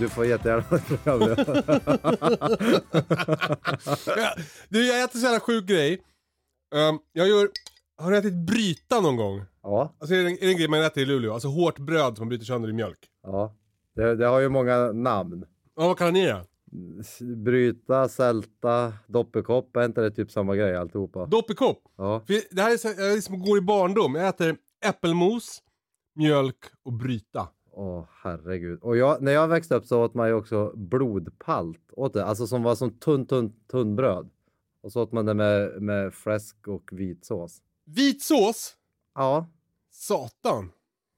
Du får jättegärna vara. Ja, Du, jag äter så jävla sjuk grej. Um, jag gör... Har du ätit bryta någon gång? Ja, Alltså är det, en, är det en grej man äter i Luleå? Alltså hårt bröd som man bryter sönder i mjölk. ja. Det, det har ju många namn. Ja, vad kallar ni det? Bryta, sälta, doppelkopp, är inte det typ samma grej alltihopa? Dopp i kopp. Ja. För Det här är, så, jag är som går i barndom. Jag äter äppelmos, mjölk och bryta. Åh herregud. Och jag, när jag växte upp så åt man ju också blodpalt. Åt det. Alltså som var som tunn, tunn, tunn bröd. Och så åt man det med, med fläsk och vitsås. Vit sås? Ja, Satan.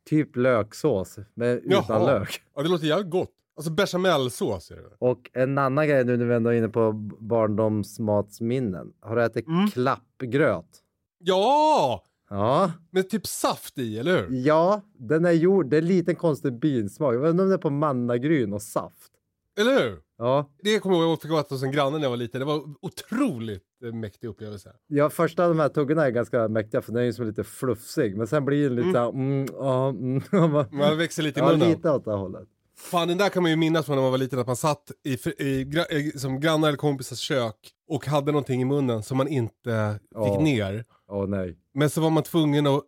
typ löksås med, utan Jaha. lök. Ja, det låter jävligt gott. Alltså bechamelsås är det. Och en annan grej nu när vi ändå är inne på barndomsmatsminnen. Har du ätit Mm. klappgröt? Ja! Ja. Med typ saft i, eller hur? Ja, den är gjord. Det är en liten konstig binsmak. Jag inte om det är på mannagryn och saft. Eller hur? Ja, Det kommer jag ihåg fick jag äta hos en granne när jag var liten. Det var otroligt eh, mäktig upplevelse. ja första de här tuggorna är ganska mäktiga för den är ju som lite fluffsig. Men sen blir den lite såhär, mm, ja, mm, Man växer lite i ja, munnen. lite åt det hållet. Fan, den där kan man ju minnas från när man var liten, att man satt i, i, i som grannar eller kompisars kök och hade någonting i munnen som man inte fick Ja. ner. Åh nej. Men så var man tvungen att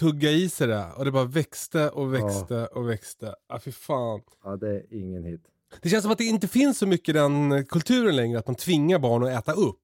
tugga i sig det och det bara växte och växte och växte. Ah, fy fan. Ja, det är ingen hit. Det känns som att det inte finns så mycket den kulturen längre, att man tvingar barn att äta upp.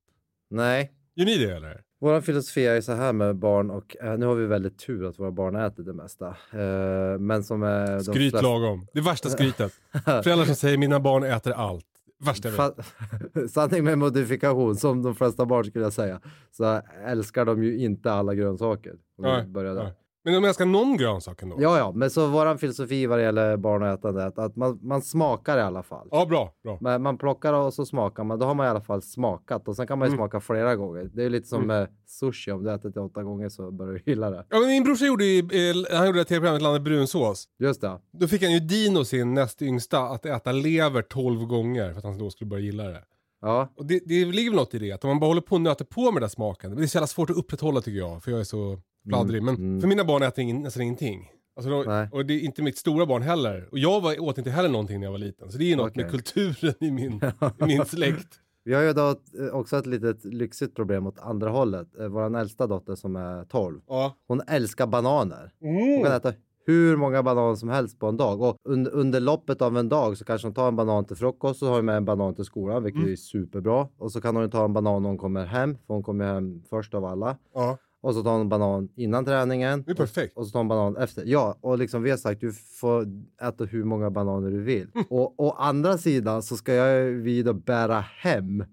Nej. Gör ni det eller? Vår filosofi är så här med barn och eh, nu har vi väldigt tur att våra barn äter det mesta. Eh, men som är de Skryt flesta- lagom. Det värsta skrytet. Föräldrar som säger mina barn äter allt. Värsta. Fa- Sanning med modifikation, som de flesta barn skulle jag säga, så älskar de ju inte alla grönsaker. Om Nej, börjar där. Men de älskar någon grönsak ändå. Ja, ja, men så våran filosofi vad det gäller barn och ätande är att, att man, man smakar i alla fall. Ja, bra. bra. Men man plockar och så smakar man, då har man i alla fall smakat och sen kan man ju Mm. smaka flera gånger. Det är lite som med sushi, om du ätit det åtta gånger så börjar du gilla det. Ja, men min brorsa gjorde, i, eh, han gjorde det tv-programmet Landet brunsås. Just det. Då fick han ju Dino, sin näst yngsta, att äta lever 12 gånger för att han då skulle börja gilla det. Ja, Och det, det ligger väl något i det, att om man bara håller på och nöter på med den där smaken. Det är så jävla svårt att upprätthålla tycker jag, för jag är så pladdrig. Men mm. för mina barn äter ingen, nästan ingenting. Alltså, Nej. och det är inte mitt stora barn heller. Och jag var, åt inte heller någonting när jag var liten. Så det är något Okej. med kulturen i min, i min släkt. vi har ju då eh, också ett litet lyxigt problem åt andra hållet. Eh, Vår äldsta dotter som är 12, Ja. hon älskar bananer. Hon kan äta hur många bananer som helst på en dag. Och under, under loppet av en dag så kanske hon tar en banan till frukost så har med en banan till skolan, vilket är superbra. Och så kan hon ta en banan när hon kommer hem, för hon kommer hem först av alla. ja. Och så tar hon en banan innan träningen. Det är perfekt. Och, och så tar hon banan efter. Ja, och liksom vi har sagt du får äta hur många bananer du vill. Mm. Och å andra sidan så ska jag vi då bära hem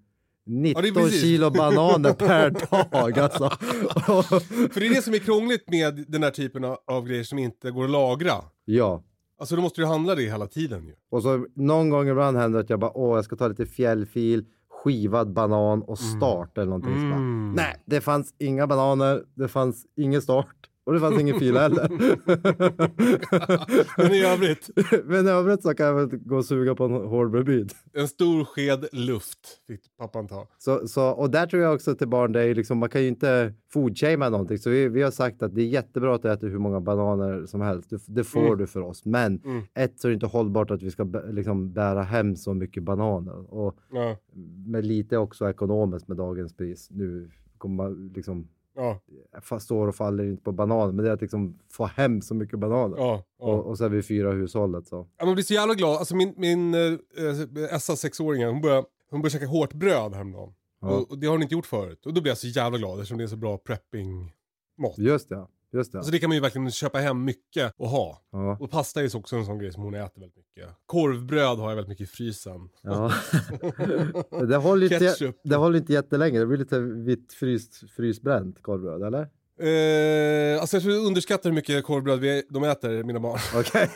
19 Ja, kilo bananer per dag alltså. För det är det som är krångligt med den här typen av, av grejer som inte går att lagra. ja. Alltså då måste du handla det hela tiden ju. Och så någon gång ibland händer det att jag bara, åh, jag ska ta lite fjällfil, skivad banan och start eller någonting. Mm. Nej, det fanns inga bananer, det fanns ingen start Och det fanns ingen fil heller. Men i övrigt, Men i övrigt så kan jag väl gå och suga på en hårdbrödbit. en stor sked luft fick pappan ta. Så, så, och där tror jag också till barn, det är liksom, man kan ju inte foodshamea någonting. Så vi, vi har sagt att det är jättebra att du äter hur många bananer som helst. Du, det får Mm. du för oss. Men Mm. ett så är det inte hållbart att vi ska liksom bära hem så mycket bananer. Och Ja, med lite också ekonomiskt med dagens pris. Nu kommer man liksom, ja, jag står och faller inte på bananer, men det är att liksom få hem så mycket bananer. ja. ja. Och, och så är vi fyra i hushållet så. Ja, man blir så jävla glad. Alltså min, min eh, eh, Essa sexåringen, hon började, hon började käka hårt bröd häromdagen. Ja. Och, och det har hon inte gjort förut. Och då blir jag så jävla glad eftersom det är så bra prepping-mat. Just det, just det. Så det kan man ju verkligen köpa hem mycket och ha. Ja. Och pasta är också en sån grej som hon äter väldigt mycket. Korvbröd har jag väldigt mycket i frysen. Ja. det, håller inte, Ketchup. det håller inte jättelänge. Det blir lite vitt fryst, frysbränt korvbröd, eller? Eh, alltså jag tror du underskattar hur mycket korvbröd vi, de äter, mina barn. Okej.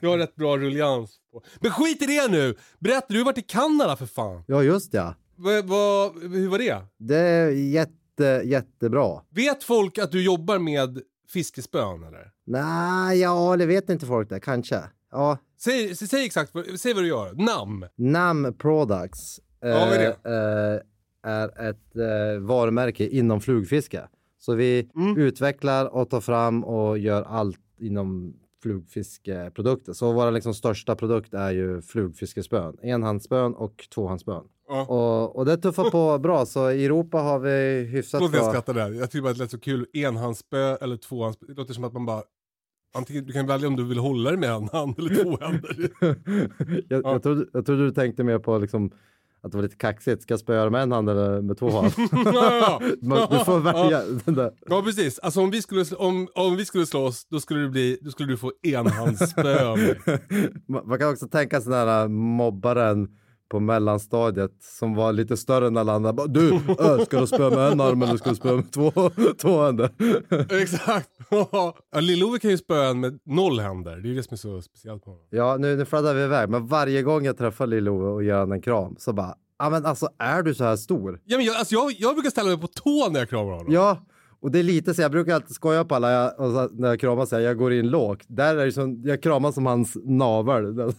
Jag har rätt bra rullians på. Men skit i det nu! Berätta, du har varit i Kanada för fan. ja, just ja. Va, va, hur var det? Det är jätte, jättebra. Vet folk att du jobbar med fiskespön eller? Nej, ja, det vet inte folk det. Kanske. Ja, Säg, säg, exakt, säg vad du gör. Namn. Nam Products eh, Ja, vad är det? eh, är ett eh, varumärke inom flugfiske. Så vi Mm. utvecklar och tar fram och gör allt inom flugfiskeprodukter. Så våra liksom största produkt är ju flugfiskespön. Enhandsspön och tvåhandsspön. Ja. Och, och det tuffar på bra. Så i Europa har vi hyfsat Förlåt att jag bra. skrattar där. Jag tycker bara att det lät så kul. Enhandsspö eller tvåhandsspö. Det låter som att man bara... Antingen, du kan välja om du vill hålla det med en hand eller två händer. jag, Ja. jag, trodde, jag trodde du tänkte mer på liksom att det var lite kaxigt. Ska jag spöa med en hand eller med två hand? ja, Man- du får välja. där. ja, precis. Alltså om vi skulle, om, om vi skulle slåss, då skulle, det bli, då skulle du få enhandsspö av mig. Man man kan också tänka sig den här mobbaren på mellanstadiet som var lite större än alla andra. Bara, Du, ö, ska du spöa med en arm eller ska du spöa med två, två händer? Exakt. ja, Lill-Ove kan ju spöa en med noll händer. Det är ju det som är så speciellt med honom. Ja, nu, nu fladdrar vi iväg, men varje gång jag träffar Lill-Ove och ger honom en kram så bara, ja men alltså är du så här stor? Ja, men jag, alltså, jag, jag brukar ställa mig på tå när jag kramar honom. Ja, och det är lite så, jag brukar alltid skoja på alla jag, och så, när jag kramar så här, jag går in lågt. Där är det som, jag kramar som hans navel.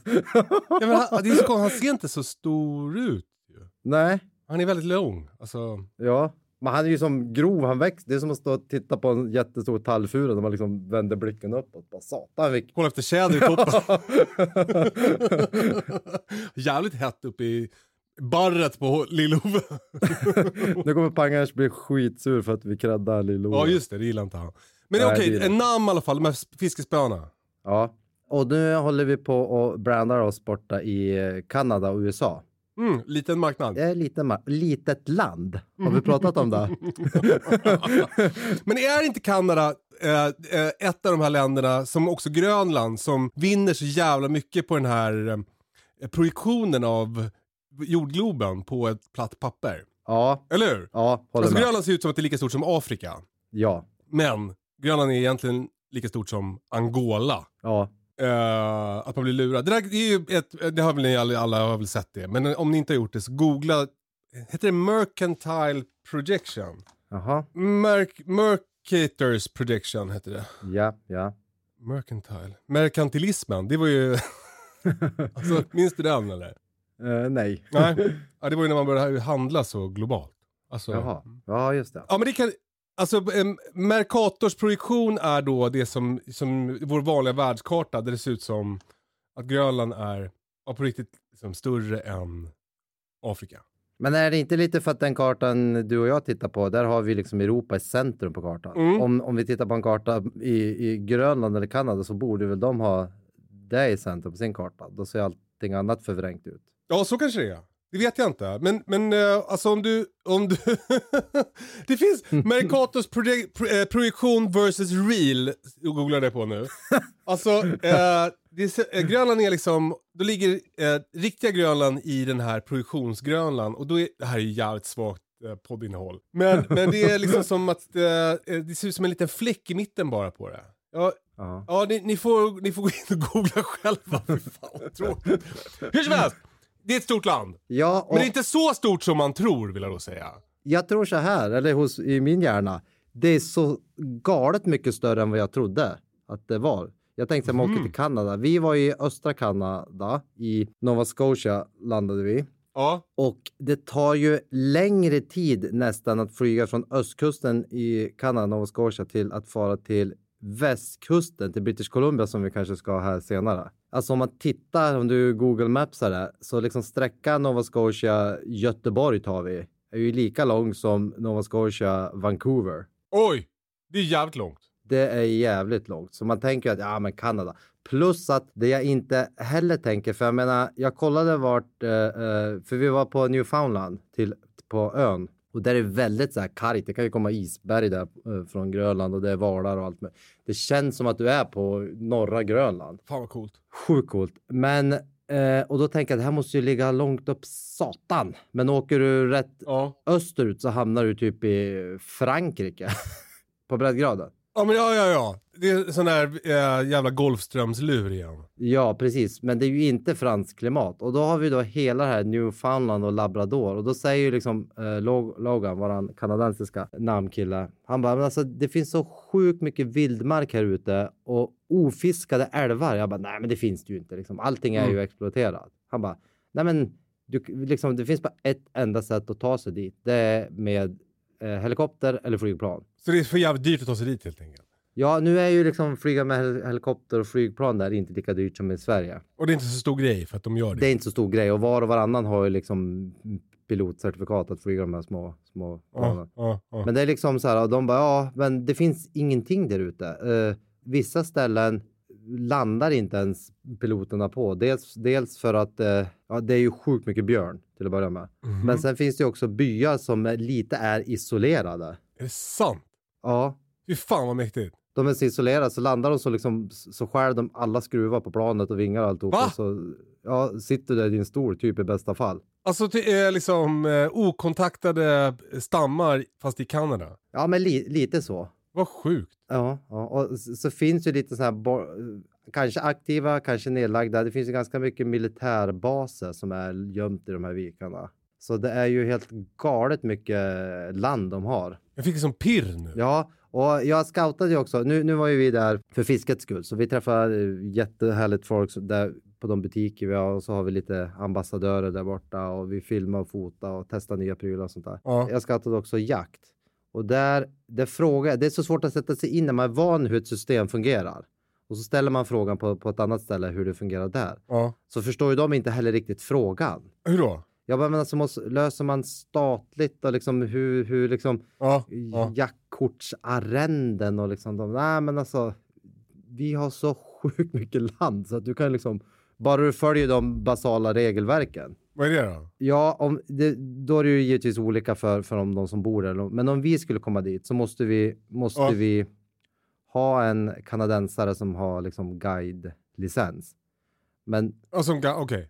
Ja, men han, det är så han ser inte så stor ut. ju. Nej, Han är väldigt lång. Alltså, ja. Men han är ju som grov, han växer. Det är som att stå och titta på en jättestor tallfura när man liksom vänder blicken uppåt. Bara satan vilken... kolla efter tjäder i toppen. Jävligt hett uppe i barret på Lill-Ove. nu kommer Pangars bli skitsur för att vi creddar Lill-Ove. ja just det, det gillar inte han. Men okej, det är en namn i alla fall, de här fiskespöna. Ja. Och nu håller vi på och brandar oss borta i eh, Kanada och USA. Mm, liten marknad. Det är lite ma- litet land. Har vi pratat om det? Men är inte Kanada eh, eh, ett av de här länderna, som också Grönland, som vinner så jävla mycket på den här eh, projektionen av jordgloben på ett platt papper? Ja, Eller hur? ja, håller Alltså med. Grönland ser ut som att det är lika stort som Afrika. Ja, Men Grönland är egentligen lika stort som Angola. ja, Eh, att man blir lurad. Det, där, det, är ju ett, det har väl ni alla, alla har väl sett det. Men om ni inte har gjort det så googla. Heter det Mercantile Projection? jaha, Merc, Mercators Projection heter det. ja, ja. Mercantile. Merkantilismen, det var ju... alltså, minns du den eller? Eh, nej. Nej. Ja, det var ju när man började handla så globalt. Alltså, Jaha, ja just det. Ja men det kan, alltså em, Mercators projektion är då det som, som vår vanliga världskarta där det ser ut som att Grönland är ja, på riktigt liksom, större än Afrika. Men är det inte lite för att den kartan du och jag tittar på, där har vi liksom Europa i centrum på kartan. Mm. Om, om vi tittar på en karta i, i Grönland eller Kanada så borde väl de ha det i centrum på sin karta. Då ser allting annat förvrängt ut. Ja så kanske det är. Det vet jag inte. Men, men eh, alltså om du... Om du det finns Mercators proje- pro, eh, projektion versus real. Googlar det på nu. Alltså, eh, är, eh, Grönland är liksom... Då ligger eh, riktiga Grönland i den här projektionsgrönland. Och då är... Det här är jävligt svagt eh, poddinnehåll. Men, men det är liksom som att... Eh, det ser ut som en liten fläck i mitten bara på det. Ja, Ja. Ja, ni, ni, får, ni får gå in och googla själva. Fy fan vad tråkigt. Hur som helst, det är ett stort land. Ja, och Men det är inte så stort som man tror vill jag då säga. jag tror så här, eller hos, i min hjärna. det är så galet mycket större än vad jag trodde att det var. Jag tänkte att man Mhm. åker till Kanada. Vi var i östra Kanada, i Nova Scotia landade vi. Ja. Och det tar ju längre tid nästan att flyga från östkusten i Kanada, Nova Scotia till att fara till västkusten till British Columbia som vi kanske ska ha här senare. Alltså om man tittar, om du Google Mapsar det, så liksom sträckan Nova Scotia Göteborg tar vi är ju lika lång som Nova Scotia Vancouver. Oj! Det är jävligt långt. Det är jävligt långt. Så man tänker att ja, men Kanada. Plus att det jag inte heller tänker, för jag menar, jag kollade vart, eh, eh, för vi var på Newfoundland till, på ön och där är väldigt så här kargt. Det kan ju komma isberg där eh, från Grönland och det är valar och allt. med. Det känns som att du är på norra Grönland. Fan vad coolt. Sjukt coolt. Men, eh, och då tänker jag att det här måste ju ligga långt upp satan. Men åker du rätt Ja. österut så hamnar du typ i Frankrike. på breddgraden. Ja men ja ja ja. Det är sån där äh, jävla Golfströmslur igen. Ja, precis. Men det är ju inte franskt klimat. Och då har vi då hela det här Newfoundland och Labrador. Och då säger ju liksom eh, Log- Logan, våran kanadensiska namnkille. Han bara, men alltså det finns så sjukt mycket vildmark här ute och ofiskade älvar. Jag bara, nej men det finns det ju inte. Liksom. Allting är ju exploaterat. Han bara, nej men du, liksom, det finns bara ett enda sätt att ta sig dit. Det är med eh, helikopter eller flygplan. Så det är för jävligt dyrt att ta sig dit helt enkelt. Ja, nu är ju liksom flyga med hel- helikopter och flygplan där inte lika dyrt som i Sverige. Och det är inte så stor grej för att de gör det. Det är inte så stor grej och var och varannan har ju liksom pilotcertifikat att flyga de här små, små planen. Ja, ja. Men det är liksom så här, och de bara, ja, men det finns ingenting där ute. Eh, vissa ställen landar inte ens piloterna på. Dels, dels för att eh, ja, det är ju sjukt mycket björn till att börja med. Mhm. Men sen finns det ju också byar som är, lite är isolerade. Är det sant? Ja, Fy fan vad mäktigt. de är så isolerade så landar de så liksom så skär de alla skruvar på planet och vingar och alltihop. Va? Och så ja, sitter du där i din stol typ i bästa fall. Alltså det är liksom eh, okontaktade stammar fast i Kanada. Ja, men li, lite så. Vad sjukt. Ja, ja. och så, så finns ju lite så här, kanske aktiva, kanske nedlagda. Det finns ju ganska mycket militärbaser som är gömt i de här vikarna. Så det är ju helt galet mycket land de har. Jag fick som pirr nu. Ja, och jag scoutade ju också. Nu, nu var ju vi där för fiskets skull, så vi träffade eh, jättehärligt folk där på de butiker vi har och så har vi lite ambassadörer där borta och vi filmar och fotar och testar nya prylar och sånt där. Ja. Jag scoutade också jakt och där, där frågar jag, det är så svårt att sätta sig in när man är van hur ett system fungerar. Och så ställer man frågan på, på ett annat ställe hur det fungerar där. Ja. Så förstår ju de inte heller riktigt frågan. Hur då? Jag bara, men alltså måste, löser man statligt och liksom hur, hur liksom Ja. ja. jaktkortsarrenden och liksom de, nej men alltså vi har så sjukt mycket land så att du kan liksom bara du följer de basala regelverken. Vad är det då? Ja, om det, då är det ju givetvis olika för, för om de som bor där. Men om vi skulle komma dit så måste vi, måste Ja. vi ha en kanadensare som har liksom guide-licens. Men Alltså, okej.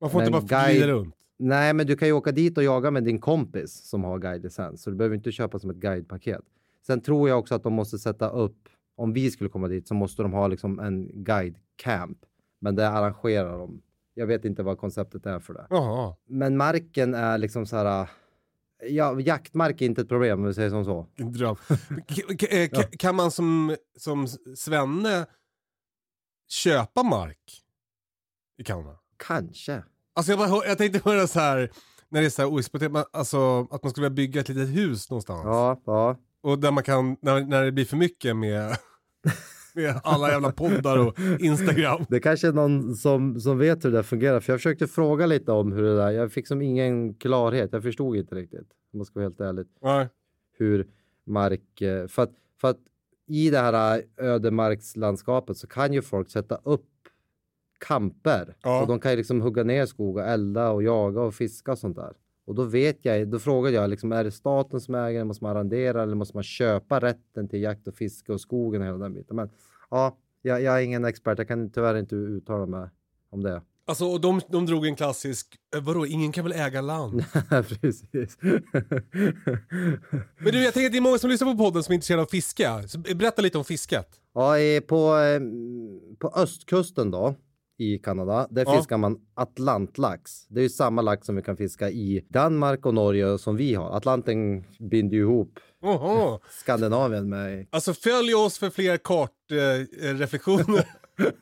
Man får inte bara guide- glida runt. Nej, men du kan ju åka dit och jaga med din kompis som har guide-licens, så du behöver inte köpa som ett guidepaket. Sen tror jag också att de måste sätta upp, om vi skulle komma dit så måste de ha liksom en guide-camp, men det arrangerar de. Jag vet inte vad konceptet är för det. Jaha. Men marken är liksom så här, ja, jaktmark är inte ett problem om vi säger som så. Eh, k- Kan man som, som svenne köpa mark i Kanada? Kanske. Alltså jag, bara, jag tänkte höra så här när det är så här oexploaterat, alltså att man skulle vilja bygga ett litet hus någonstans. Ja, ja. Och där man kan, när, när det blir för mycket med, med alla jävla poddar och Instagram. Det kanske är någon som, som vet hur det fungerar, för jag försökte fråga lite om hur det där, jag fick som ingen klarhet, jag förstod inte riktigt, om man ska vara helt ärlig. Nej. hur mark... eh, För att, för att i det här eh, ödemarkslandskapet så kan ju folk sätta upp kamper. Ja. Och de kan ju liksom hugga ner skog och elda och jaga och fiska och sånt där. Och då vet jag, då frågade jag liksom, är det staten som äger det? Måste man arrendera eller måste man köpa rätten till jakt och fiske och skogen och hela den biten? Men ja, jag, jag är ingen expert. Jag kan tyvärr inte uttala mig om det. Alltså och de, de drog en klassisk, eh, vadå, ingen kan väl äga land? Precis. Men du, jag tänker att det är många som lyssnar på podden som är intresserade av fiske. Så berätta lite om fisket. Ja, på, eh, på östkusten då, i Kanada. Där Ja. fiskar man atlantlax. Det är ju samma lax som vi kan fiska i Danmark och Norge som vi har. Atlanten binder ju ihop Oho. Skandinavien med... Alltså följ oss för fler kartreflektioner. Eh,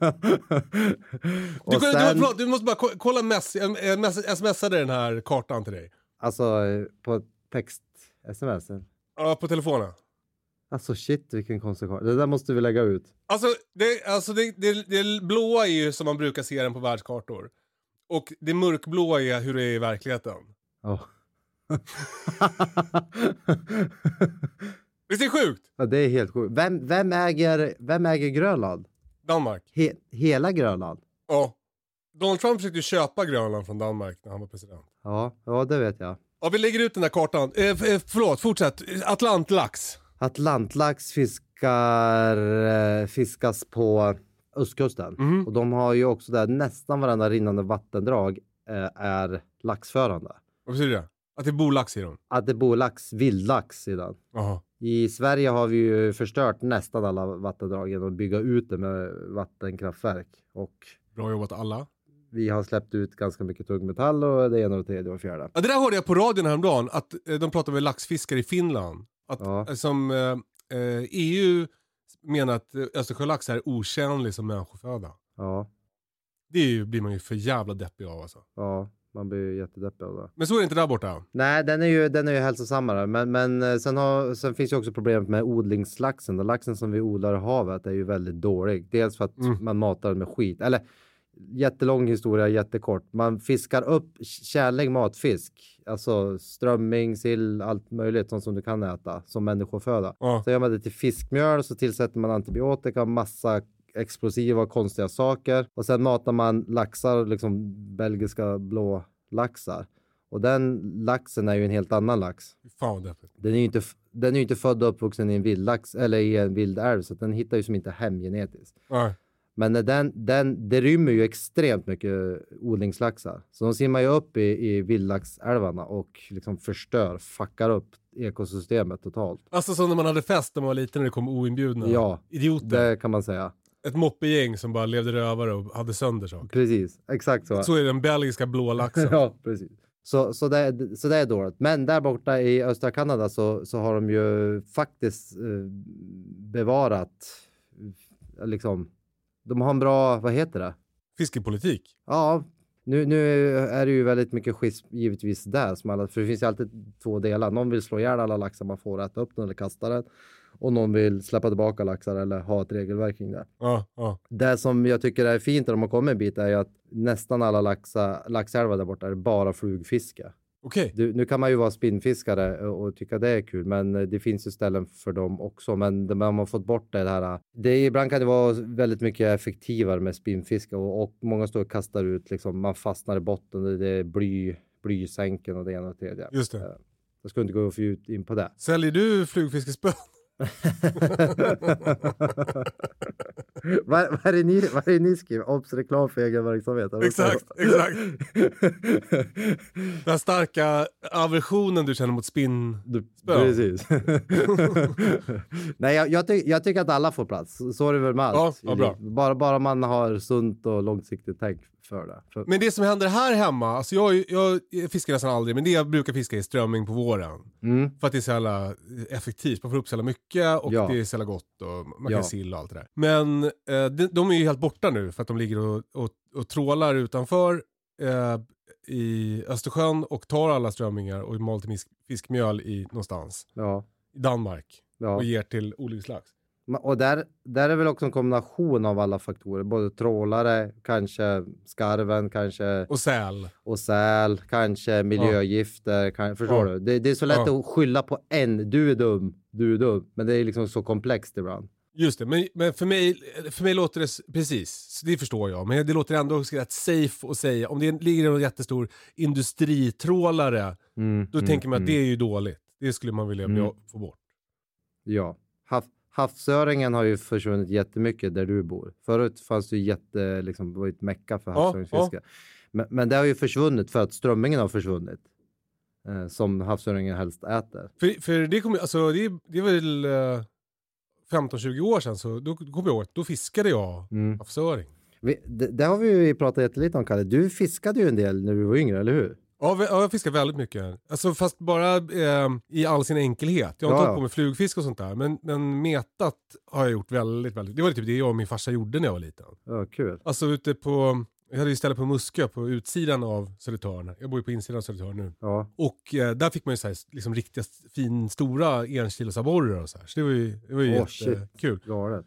och du, du, sen, förlåt, du måste bara ko- kolla mess, jag mess, smsade den här kartan till dig. alltså eh, på text-sms. Ja, på telefonen. Alltså shit vilken konstig karta. Det där måste vi lägga ut. Alltså, det, alltså det, det, det blåa är ju som man brukar se den på världskartor. Och det mörkblåa är hur det är i verkligheten. Ja. Visst är det sjukt? ja, det är helt sjukt. Vem, vem, äger, vem äger Grönland? Danmark. He, hela Grönland? Ja. Donald Trump försökte köpa Grönland från Danmark när han var president. Ja, ja det vet jag. Ja, vi lägger ut den där kartan. Eh, eh, förlåt, fortsätt. Atlantlax. Atlantlax fiskar, eh, fiskas på östkusten. Mhm. Och de har ju också där nästan varenda rinnande vattendrag eh, är laxförande. Vad betyder det? Att det är bolax i dem? Att det bor lax, vildlax i den. Jaha. I Sverige har vi ju förstört nästan alla vattendrag genom att bygga ut det med vattenkraftverk. Och Bra jobbat alla. vi har släppt ut ganska mycket tungmetall och det ena och det tredje och fjärde. Ja, det där hörde jag på radion häromdagen, att eh, de pratar med laxfiskare i Finland. Att Ja. som eh, eh, EU menar att eh, Östersjölax är otjänlig som människoföda. Ja, Det ju, blir man ju för jävla deppig av alltså. ja, man blir ju jättedeppig av det. Men så är det inte där borta. Nej, den är ju, den är ju hälsosammare. Men, men eh, sen, har, sen finns ju också problemet med odlingslaxen. Den laxen som vi odlar i havet är ju väldigt dålig. Dels för att Mm. man matar den med skit. Eller jättelång historia, jättekort. Man fiskar upp kärlig matfisk. Alltså strömming, sill, allt möjligt sånt som du kan äta som människoföda. Ja. Så gör man det till fiskmjöl så tillsätter man antibiotika, massa explosiva konstiga saker. Och sen matar man laxar, liksom belgiska blå laxar. Och den laxen är ju en helt annan lax. Fan. Den är ju inte, den är inte född och uppvuxen i en vildlax eller i en vild älv så den hittar ju som inte hem genetiskt. Nej. Men den, den, det rymmer ju extremt mycket odlingslaxar. Så de simmar ju upp i, i vildlaxälvarna och liksom förstör, fuckar upp ekosystemet totalt. Alltså som när man hade fest när man var liten och det kom oinbjudna Ja, idioter. Det kan man säga. Ett moppegäng som bara levde rövare och hade sönder saker. Precis, exakt så. Så är den belgiska blå laxen. ja, precis. Så, så, det, är- så det är dåligt. Men där borta i östra Kanada så, så har de ju faktiskt eh, bevarat eh, liksom. De har en bra, vad heter det? Fiskepolitik. Ja, nu, nu är det ju väldigt mycket schism givetvis där. Som alla, för det finns ju alltid två delar. Någon vill slå ihjäl alla laxar man får, äta upp den eller kasta den. Och någon vill släppa tillbaka laxar eller ha ett regelverk kring det. Ja, ja. Det som jag tycker är fint när de har kommit en bit är ju att nästan alla laxa, laxälvar där borta är bara flugfiske. Okej. Du, nu kan man ju vara spinnfiskare och, tycka det är kul, men eh, det finns ju ställen för dem också. Men man har fått bort det här. Det, är- ibland kan det vara väldigt mycket effektivare med spinnfiske och, och många står och kastar ut, liksom, man fastnar i botten, det, det är bly, blysänken och det ena och det tredje. Just det. Jag ska inte gå för djupt in på det. Säljer du flugfiskespön? vad, vad, är det ni, vad är det ni skriver? Obs! Reklam för egen verksamhet. Exakt, exakt. Den här starka aversionen du känner mot spinn. Precis. Nej, jag, jag, ty jag tycker att alla får plats. Så- är det väl med allt. Ja, ja, bra. Bara, bara man har sunt och långsiktigt tänk för det. För, Men det som händer här hemma, alltså jag, jag fiskar nästan aldrig, men det jag brukar fiska är strömming på våren. mm, För att det är så jävla effektivt, man får upp så jävla mycket och Ja. det är så jävla gott och man kan Ja. sill och allt det där. Men eh, de, de är ju helt borta nu för att de ligger och, och, och trålar utanför eh, i Östersjön och tar alla strömmingar och mal till fisk, fiskmjöl i, någonstans. ja, I Danmark. ja. Och ger till odlingslax. Och där, där är väl också en kombination av alla faktorer. Både trålare, kanske skarven, kanske Och säl. och säl, kanske miljögifter. Kan, förstår Ja. du? Det, det är så lätt Ja. att skylla på en. Du är dum, du är dum. Men det är liksom så komplext ibland. Just det, men, men för, mig, för mig låter det, precis, det förstår jag, men det låter ändå rätt safe att säga, om det ligger en jättestor industritrålare, Mm, då mm, tänker man att mm. det är ju dåligt. Det skulle man vilja Mm. få bort. Ja. Hav, havsöringen har ju försvunnit jättemycket där du bor. Förut fanns det ju jätte, liksom, det var ett mecka för Ja, havsöringsfiske. Men, men det har ju försvunnit för att strömmingen har försvunnit. Eh, som havsöringen helst äter. För, för det, kommer, alltså, det, det är väl eh, 15-20 år sedan, så då kommer jag ihåg att då fiskade jag Mm. havsöring. Vi, det, det har vi ju pratat jättelite om, Kalle. Du fiskade ju en del när du var yngre, eller hur? Ja, jag fiskar väldigt mycket. Alltså, fast bara eh, i all sin enkelhet. Jag har inte ja. hållit på med flugfisk och sånt där. Men, men metat har jag gjort väldigt, väldigt. Det var typ det jag och min farsa gjorde när jag var liten. Ja, kul. Alltså ute på, jag hade ju ställe på Muskö på utsidan av Södertörn. Jag bor ju på insidan av Södertörn nu. Ja, Och eh, där fick man ju så här, liksom riktiga fin, stora enkilosaborrar och så här. Så det var ju, det var ju shit. jättekul. galet.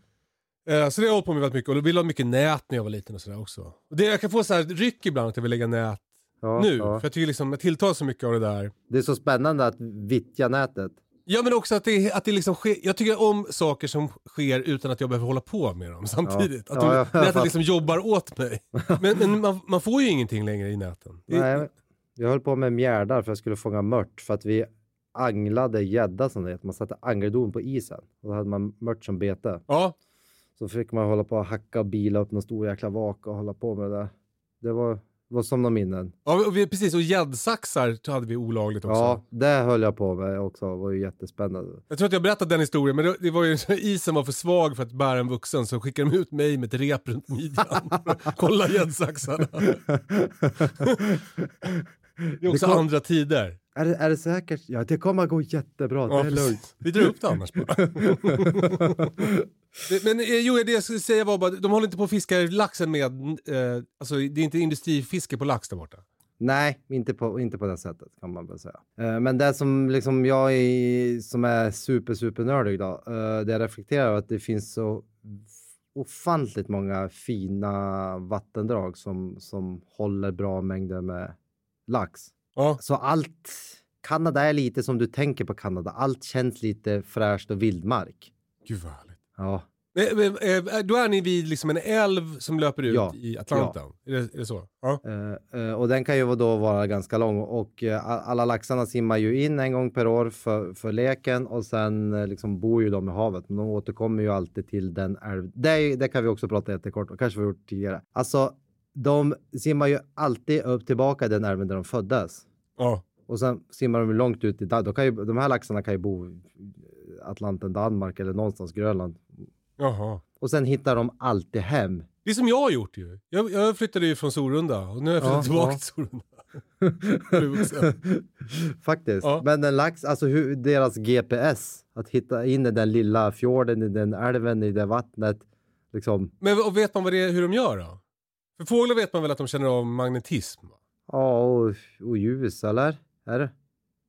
Eh, så det har jag hållit på med väldigt mycket. Och då ville ha mycket nät när jag var liten och sådär också. Och det, jag kan få så här ryck ibland att jag vill lägga nät Ja, nu. ja. För jag tycker liksom, jag tilltar så mycket av det där. Det är så spännande att vittja nätet. Ja men också att det, att det liksom sker, jag tycker om saker som sker utan att jag behöver hålla på med dem samtidigt. Ja. Att Ja, de, ja, jag nätet liksom jobbar åt mig. Men, men man, man får ju ingenting längre i näten. Nej, jag höll på med mjärdar för jag skulle fånga mört för att vi anglade gädda som det heter. Man satte angerdon på isen och då hade man mört som bete. Ja, Så fick man hålla på och hacka och bila upp någon stor jäkla vak och hålla på med det där. Det var, var som de minnen. ja och vi, precis. Och gäddsaxar hade vi olagligt också. Ja, det höll jag på med också. Det var ju jättespännande. Jag tror att jag berättat den historien, men det, det var ju isen var för svag för att bära en vuxen så skickade de ut mig med ett rep runt midjan. Kolla gäddsaxarna. Det är också kom- andra tider. Är det, är det säkert? Ja, det kommer att gå jättebra. Ja, det är lugnt. Vi drar upp det annars bara. Men eh, jo, det jag skulle säga var bara, de håller inte på att fiska laxen med, eh, alltså det är inte industrifiske på lax där borta. Nej, inte på, inte på det sättet kan man väl säga. Eh, men det som liksom jag är, som är super, super nördig då, eh, det jag reflekterar över att det finns så ofantligt många fina vattendrag som, som håller bra mängder med lax. Ja, Så allt, Kanada är lite som du tänker på Kanada. Allt känns lite fräscht och vildmark. gud vad. Ja, eh, då är ni vid liksom en älv som löper ut Ja. i Atlanten? Är, det, är det så? Ja. Eh, eh, och den kan ju då vara ganska lång och a- alla laxarna simmar ju in en gång per år för, för leken och sen liksom bor ju de i havet. Men de återkommer ju alltid till den älv. Det, det kan vi också prata jättekort om, kanske vi har gjort tidigare. Alltså, de simmar ju alltid upp tillbaka i den älven där de föddes. ja. Och sen simmar de långt ut i Dan- då kan ju, De här laxarna kan ju bo Atlanten, Danmark eller någonstans Grönland. Jaha. Och sen hittar de alltid hem. Det är som jag har gjort ju. Jag, jag flyttade ju från Sorunda och nu har jag flyttat Ja, tillbaka ja. till Sorunda. Faktiskt. Ja. Men en lax, alltså hur, deras GPS, att hitta in i den lilla fjorden, i den älven, i det vattnet. Liksom, Men och vet man vad det är, hur de gör då? För fåglar vet man väl att de känner av magnetism? va? ja, och, och ljus, eller? Är det?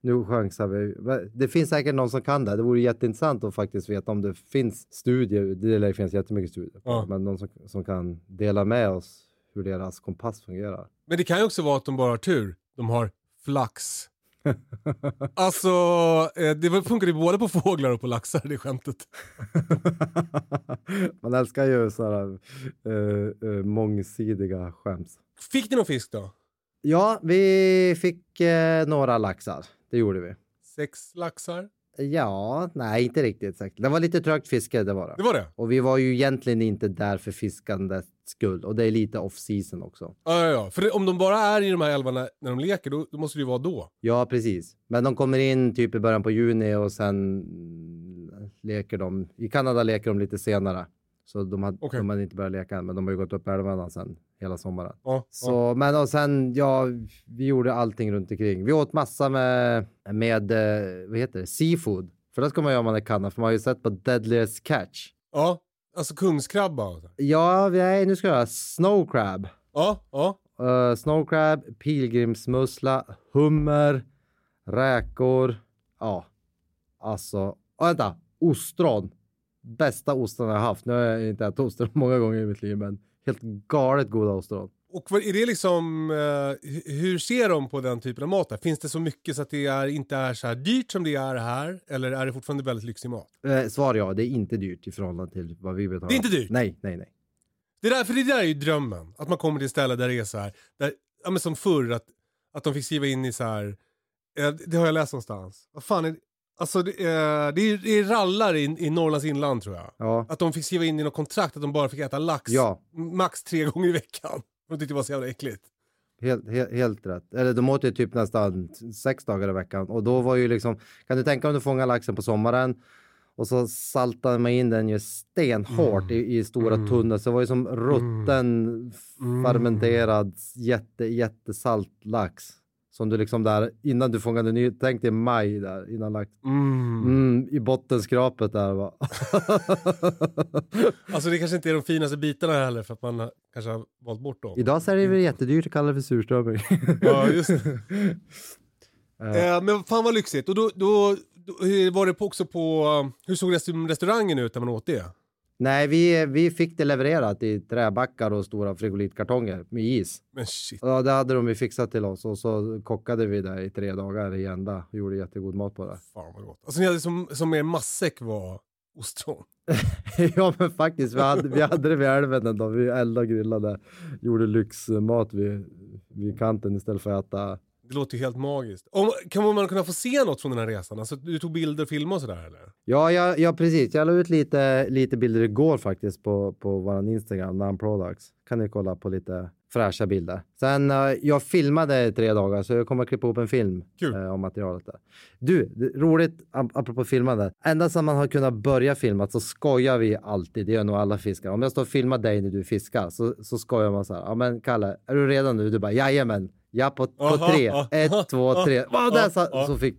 Nu chansar vi. Det finns säkert någon som kan det. Det vore jätteintressant att faktiskt veta om det finns studier. Det lär finnas jättemycket studier. på, Ja. Men någon som, som kan dela med oss hur deras kompass fungerar. Men det kan ju också vara att de bara har tur. De har flax. alltså, eh, det funkar ju både på fåglar och på laxar, det skämtet. Man älskar ju sådana uh, uh, mångsidiga skämt. Fick ni någon fisk då? Ja, vi fick eh, några laxar. Det gjorde vi. Sex laxar? Ja, nej, inte riktigt säkert. Det var lite trögt fiske, det var det. Det var det? Och vi var ju egentligen inte där för fiskandets skull. Och det är lite off season också. Ja, ja, ja. För det, om de bara är i de här älvarna när de leker, då, då måste det ju vara då. Ja, precis. Men de kommer in typ i början på juni och sen leker de. I Kanada leker de lite senare. Så de hade, Okej. de hade inte börjat leka än, men de har ju gått upp älvarna sen hela sommaren. Ja, ja. Så, men och sen, ja, vi gjorde allting runt omkring. Vi åt massa med, med eh, vad heter det, seafood. För det ska man göra om man är Kanada, för man har ju sett på Deadliest Catch. ja. Alltså kungskrabba. och. Ja, nej, nu ska jag göra snow crab. Ja, ja. Uh, snow crab, pilgrimsmussla, hummer, räkor. Ja, alltså, oh, vänta, ostron. Bästa ostron jag har haft. Nu har jag inte ätit ostron många gånger i mitt liv, men helt galet goda ostron. Och vad, är det liksom, eh, hu- hur ser de på den typen av mat? Där? Finns det så mycket så att det är, inte är så här dyrt som det är här? Eller är det fortfarande väldigt lyxig mat? Eh, svar ja, det är inte dyrt i förhållande till vad vi betalar. Det är inte dyrt? Nej, nej, nej. Det där, för det där är ju drömmen. Att man kommer till ett ställe där det är så här, där, ja men som förr, att, att de fick skriva in i så här, eh, det har jag läst någonstans. Vad fan är det? Alltså det, eh, det, är, det är rallar i, i Norrlands inland tror jag. Ja, Att de fick skriva in i något kontrakt att de bara fick äta lax Ja. max tre gånger i veckan. De tyckte det var så jävla äckligt. helt, helt, helt rätt. Eller de åt ju typ nästan sex dagar i veckan och då var ju liksom, kan du tänka om du fångar laxen på sommaren Och så saltade man in den ju stenhårt i, i stora Mm. tunnor. Så det var ju som rutten, Mm. fermenterad, jätte, jättesalt lax. Som du liksom där, innan du fångade ny, tänk dig maj där, innan lax. Mm. Mm, I bottenskrapet där va. Alltså det kanske inte är de finaste bitarna heller för att man kanske har valt bort dem. Idag så är det väl jättedyrt att kalla det för surströmming. Ja, just det. Eh, men fan vad lyxigt. Och då, då, då var det på också på, hur såg restaur- restaurangen ut när man åt det? Nej, vi, vi fick det levererat i träbackar och stora frigolitkartonger med is. Men shit. Ja, det hade de ju fixat till oss och så kockade vi det i tre dagar i ända och gjorde jättegod mat på det. Fan vad gott. Alltså ni hade som, som er matsäck var ostron. ja, men faktiskt, vi hade, vi hade det vid älven en dag. Vi eldade och grillade, gjorde lyxmat vid, vid kanten istället för att äta. Det låter ju helt magiskt. Om, kan man kunna få se något från den här resan? Alltså du tog bilder och filmade och sådär eller? Ja, ja, ja, precis. Jag la ut lite, lite bilder igår faktiskt på, på vår Instagram, Nam Products. Kan ni kolla på lite fräscha bilder. Sen, eh, jag filmade i tre dagar så jag kommer att klippa ihop en film eh, om materialet där. Du, roligt ap- apropå filmande. Ända sedan man har kunnat börja filma så skojar vi alltid. Det gör nog alla fiskare. Om jag står och filmar dig när du fiskar så, så skojar man så här. Ja, men Kalle, är du redan nu? Du bara, jajamän. Ja, på, på Aha, tre. aha, Ett, två, tre. aha, Oh, där sa, aha. så fick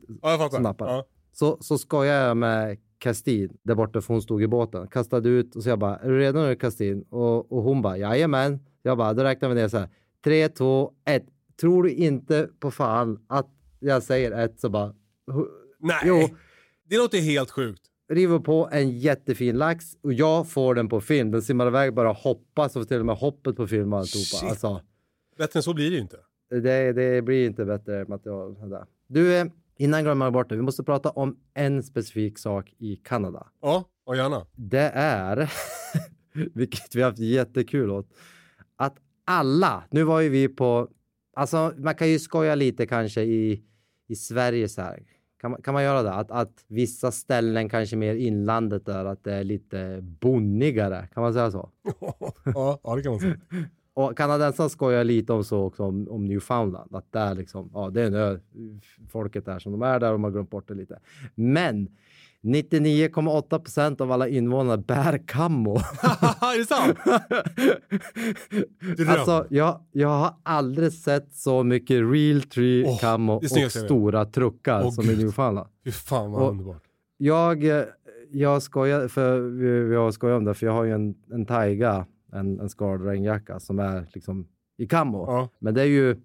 snappar. Ja. Så, så skojar jag med Kastin där borta för hon stod i båten. Kastade ut och så jag bara, är du redo nu Kastin? Och, och hon bara, jajamän. Jag bara, då räknar vi ner så här. Tre, två, ett. Tror du inte på fan att jag säger ett så bara, Nej, Jo. det låter helt sjukt. river på en jättefin lax och jag får den på film. Den simmar iväg bara hoppas och till och med hoppet på film och alltihopa. Alltså, Bättre än så blir det ju inte. Det, det blir inte bättre material. det. Du, eh, innan jag glömmer bort det, vi måste prata om en specifik sak i Kanada. Ja, och gärna. Det är, vilket vi har haft jättekul åt, att alla, nu var ju vi på, alltså man kan ju skoja lite kanske i, i Sverige så här. Kan man, kan man göra det? Att, att vissa ställen, kanske mer inlandet där, att det är lite bonnigare. Kan man säga så? ja, det kan man säga. Och kanadensarna skojar lite om så också om, om Newfoundland. Att där liksom, ja det är en ö, folket där som de är där de har glömt bort det lite. Men 99,8 procent av alla invånare bär kammo. är det sant? Alltså jag, jag har aldrig sett så mycket real tree kammo är och stora truckar Åh, som i Gud. Newfoundland. Fy fan vad Och- underbart. Jag, jag skojar, för vi, vi har skojat om det, för jag har ju en, en taiga, en, en skald regnjacka som är liksom i kammo. Ja, Men det är ju,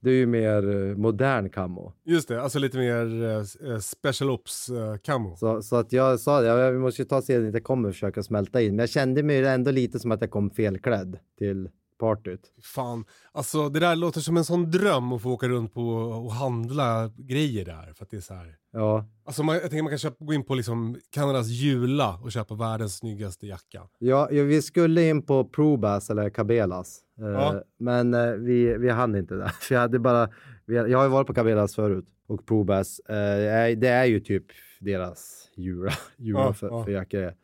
det är ju mer eh, modern kammo. just det. Alltså lite mer eh, special ops eh, camo. Så, så att jag sa det, vi måste ju ta sedan inte kommer försöka smälta in. Men jag kände mig ändå lite som att jag kom felklädd till partyt. Fan, alltså det där låter som en sån dröm att få åka runt på och handla grejer där. För att det är så här. Ja, Alltså man, jag tänker man kan köpa, gå in på liksom Kanadas Jula och köpa världens snyggaste jacka. ja, ja vi skulle in på Probass eller Cabelas. Eh, Ja. Men eh, vi, vi hann inte det. För jag hade bara, vi, jag har ju varit på Cabelas förut. Och Probass, eh, det är ju typ deras jula, jula Ja, för, ja. för jackor.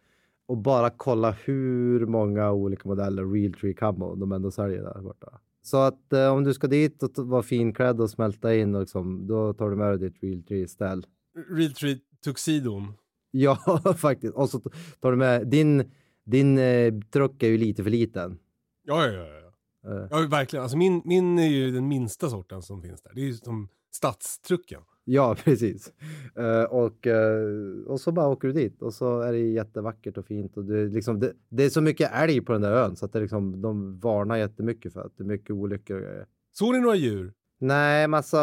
Och bara kolla hur många olika modeller Real Tree Camo de ändå säljer där borta. Så att eh, om du ska dit och vara finklädd och smälta in, och liksom, då tar du med dig ditt Real Tree-ställ. Real Tree Tuxidon. Ja, faktiskt. Och så tar du med din, din eh, truck är ju lite för liten. Ja, ja, ja. ja. Eh, Ja, verkligen. Alltså min, min är ju den minsta sorten som finns där. Det är ju som stadstrucken. Ja, precis. Eh, och, eh, och så bara åker du dit och så är det jättevackert och fint. Och det, liksom, det, det är så mycket älg på den där ön så att det liksom, de varnar jättemycket för att det är mycket olyckor och grejer. Såg ni några djur? Nej, massa,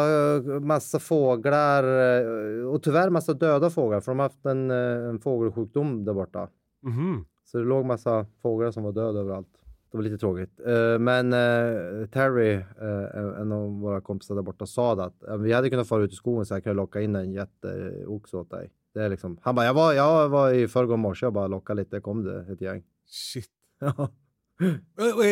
massa fåglar eh, och tyvärr massa döda fåglar för de har haft en, en fågelsjukdom där borta. Mhm. Så det låg massa fåglar som var döda överallt. Det var lite tråkigt. Eh, Men eh, Terry, eh, en av våra kompisar där borta, sa att vi hade kunnat fara ut i skogen så jag kunde locka in en jätteoxe åt dig. Det är liksom, han bara, jag var, jag var i förrgår morse och bara lockade lite, kom det ett gäng. Shit. Ja.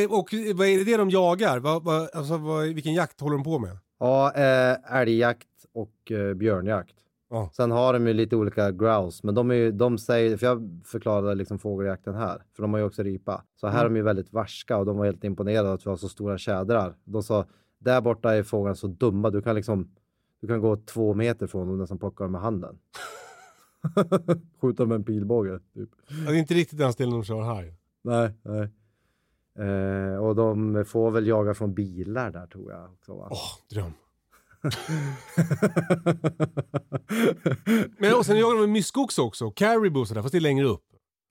Och, och vad är det de jagar? Vad, vad, alltså, vad, vilken jakt håller de på med? Ja, eh, älgjakt och eh, björnjakt. Ja. Sen har de ju lite olika grouse, men de, är ju, de säger, för jag förklarade liksom fågeljakten här, för de har ju också ripa. Så här är de ju väldigt varska och de var helt imponerade att vi har så stora tjädrar. De sa, där borta är fåglarna så dumma, du kan liksom, du kan gå två meter från dem och nästan plocka dem med handen. Skjuta med en pilbåge. Typ. Ja, Det är inte riktigt den stilen de kör här. Nej, nej. Eh, och de får väl jaga från bilar där tror jag? Åh, dröm. Men och sen jagar de med myskox också, caribou och sådär, fast det är längre upp.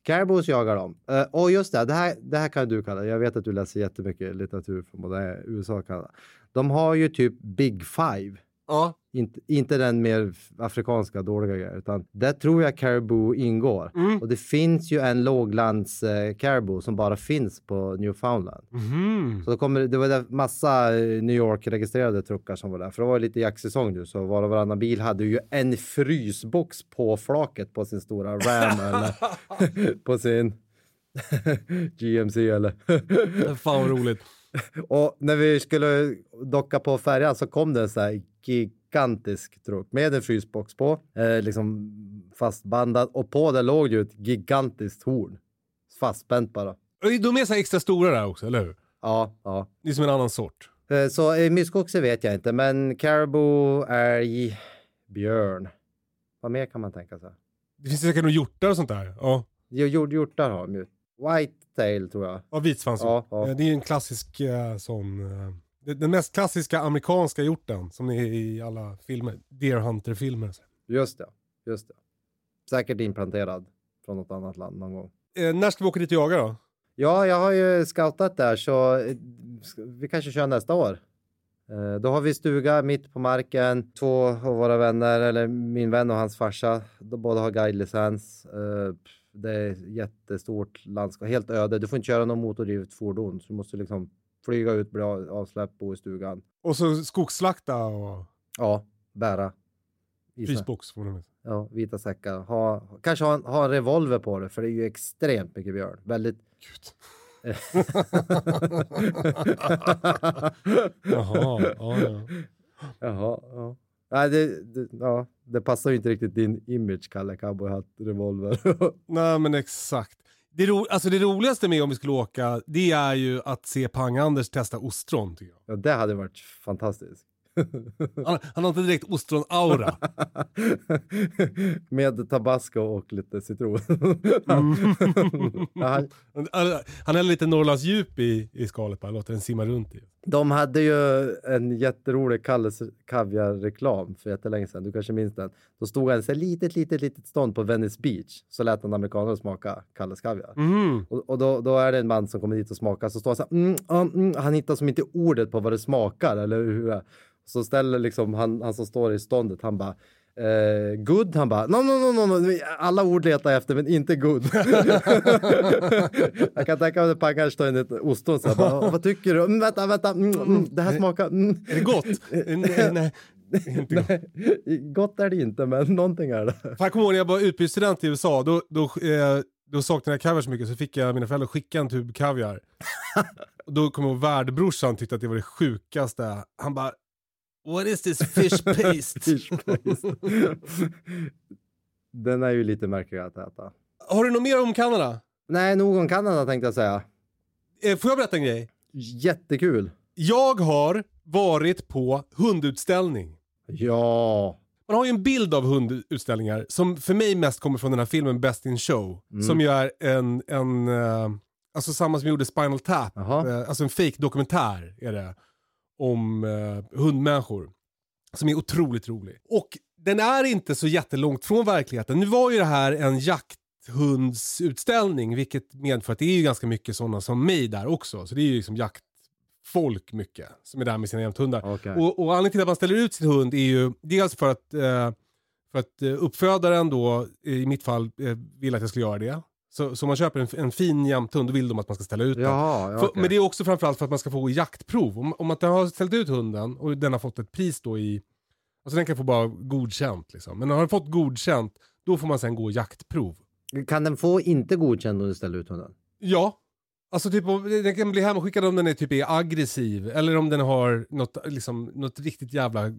Caribous jagar de. Eh, och just det, det här, det här kan du kalla, jag vet att du läser jättemycket litteratur från både USA och Kanada. De har ju typ Big Five. Ja. Inte, inte den mer afrikanska dåliga grejen, utan där tror jag caribou ingår. Mm. Och det finns ju en låglands eh, caribou som bara finns på Newfoundland. Mhm. Så då kommer, det var där massa eh, New York-registrerade truckar som var där. För det var lite jaktsäsong nu, så var och varannan bil hade ju en frysbox på flaket på sin stora Ram eller på sin GMC eller... Fan vad roligt. och när vi skulle docka på färjan så kom det en sån här gigantisk truck med en frysbox på, eh, liksom fastbandad och på det låg ju ett gigantiskt horn. Fastspänt bara. De är så extra stora där också, eller hur? Ja, ja. Det är som en annan sort. Eh, Så eh, myskoxe vet jag inte, men caribou, älg, björn. Vad mer kan man tänka sig? Det finns säkert några hjortar och sånt där. Ja, Jo, jord- Hjortar har de ju. Whitetail tror jag. ja vitsvanshjort. Ja, ja. Eh, Det är en klassisk eh, sån... Den mest klassiska amerikanska hjorten som är i alla filmer. Deer Hunter-filmer. Just det, just det. Säkert implanterad från något annat land någon gång. Eh, när ska vi åka dit och jaga då? Ja, jag har ju scoutat där så eh, vi kanske kör nästa år. Eh, Då har vi stuga mitt på marken. Två av våra vänner, eller min vän och hans farsa, de båda har guidelicens. Eh, Det är jättestort landskap, helt öde. Du får inte köra något motordrivet fordon, så du måste liksom flyga ut, bli av- avsläppt, bo i stugan. Och så skogsslakta och Ja, bära. Visa. frysbox. får man. Ja, vita säckar. Ha, kanske ha en, ha en revolver på det, för det är ju extremt mycket björn. Väldigt... Gud. Jaha, ja, ja. Jaha, ja. Nej, det, det, ja, det passar ju inte riktigt din image, Kalle Cowboyhatt, revolver. Nej men exakt. Det, ro, alltså det roligaste med om vi skulle åka, det är ju att se Pang-Anders testa ostron. Tycker jag. ja, det hade varit fantastiskt. Han, han har inte direkt ostron-aura. Med tabasco och lite citron. ja, han- Han, han har lite Norrlands djup i, i skalet bara, låter den simma runt i. de hade ju en jätterolig Kalles kaviar-reklam för jättelänge sedan. Du kanske minns den. Då stod han i ett litet, litet, litet stånd på Venice Beach. Så lät en amerikaner smaka Kalles kaviar. Mhm. Och, och då, då är det en man som kommer dit och smakar, så står han så här, mm, mm, han hittar som inte ordet på vad det smakar eller hur det är. Så ställer liksom han, han som står i ståndet, han bara Eh, good, han bara, no, no, no, no, no, alla ord letar jag efter men inte good. jag kan tänka mig att Paggar står in ett ostron så här, bara, vad tycker du? Mm, vänta, vänta, mm, mm, det här smakar... Mm. Är det gott? nej, nej, inte gott. Gott är det inte, men någonting är det. Fan, jag kommer ihåg när jag var utbytesstudent i USA, då, då, eh, då saknade jag kaviar så mycket så fick jag mina föräldrar skicka en tub kaviar. Då kommer jag ihåg värdbrorsan tyckte att det var det sjukaste. Han bara, what is this fish paste? Fish paste. Den är ju lite märklig att äta. Har du något mer om Kanada? Nej, nog om Kanada tänkte jag säga. Eh, får jag berätta en grej? Jättekul. Jag har varit på hundutställning. Ja. Man har ju en bild av hundutställningar som för mig mest kommer från den här filmen Best in Show. Som ju är en, en eh, alltså samma som gjorde Spinal Tap. Jaha. Eh, alltså en fake dokumentär är det. Om eh, hundmänniskor. Som är otroligt rolig. Och den är inte så jättelångt från verkligheten. Nu var ju det här en jakthundsutställning vilket medför att det är ju ganska mycket sådana som mig där också. Så det är ju liksom jaktfolk mycket som är där med sina jämthundar. Okej. Och, och anledningen till att man ställer ut sin hund är ju dels för att, eh, för att eh, uppfödaren då, i mitt fall, eh, vill att jag ska göra det. Så, så om man köper en, en fin jämthund, då vill de att man ska ställa ut den. Jaha, ja, För, okej. Men det är också framförallt för att man ska få jaktprov. Om, om man har ställt ut hunden och den har fått ett pris då i... Alltså den kan få bara godkänt liksom. Men har den fått godkänt, då får man sen gå jaktprov. Kan den få inte godkänd om du ställer ut hunden? Ja. Alltså typ den kan bli hemskickad om den är typ är aggressiv. Eller om den har något, liksom, något riktigt jävla...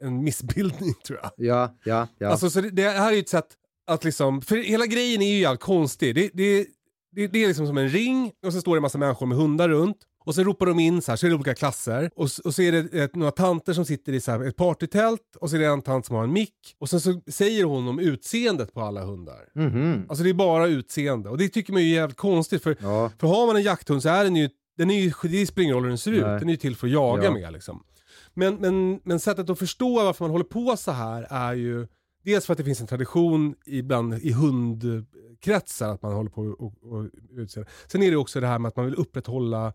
En missbildning tror jag. Ja, ja, ja. Alltså, så det, det här är ju ett sätt att liksom, för hela grejen är ju jävligt konstig. Det, det, det, det är liksom som en ring och så står det en massa människor med hundar runt. Och sen ropar de in så här, så är det olika klasser. Och, och så är det ett, några tanter som sitter i så här, ett partytält och så är det en tant som har en mick. Och sen så säger hon om utseendet på alla hundar. Mhm. Alltså det är bara utseende. Och det tycker man ju är jävligt konstigt för, Ja. för har man en jakthund så är den ju, den är ju, det spelar ingen roll hur den ser ut. Nej. Den är ju till för att jaga Ja. med liksom. Men, men, men sättet att förstå varför man håller på så här är ju dels för att det finns en tradition ibland i hundkretsar att man håller på och, och, och utse. Sen är det också det här med att man vill upprätthålla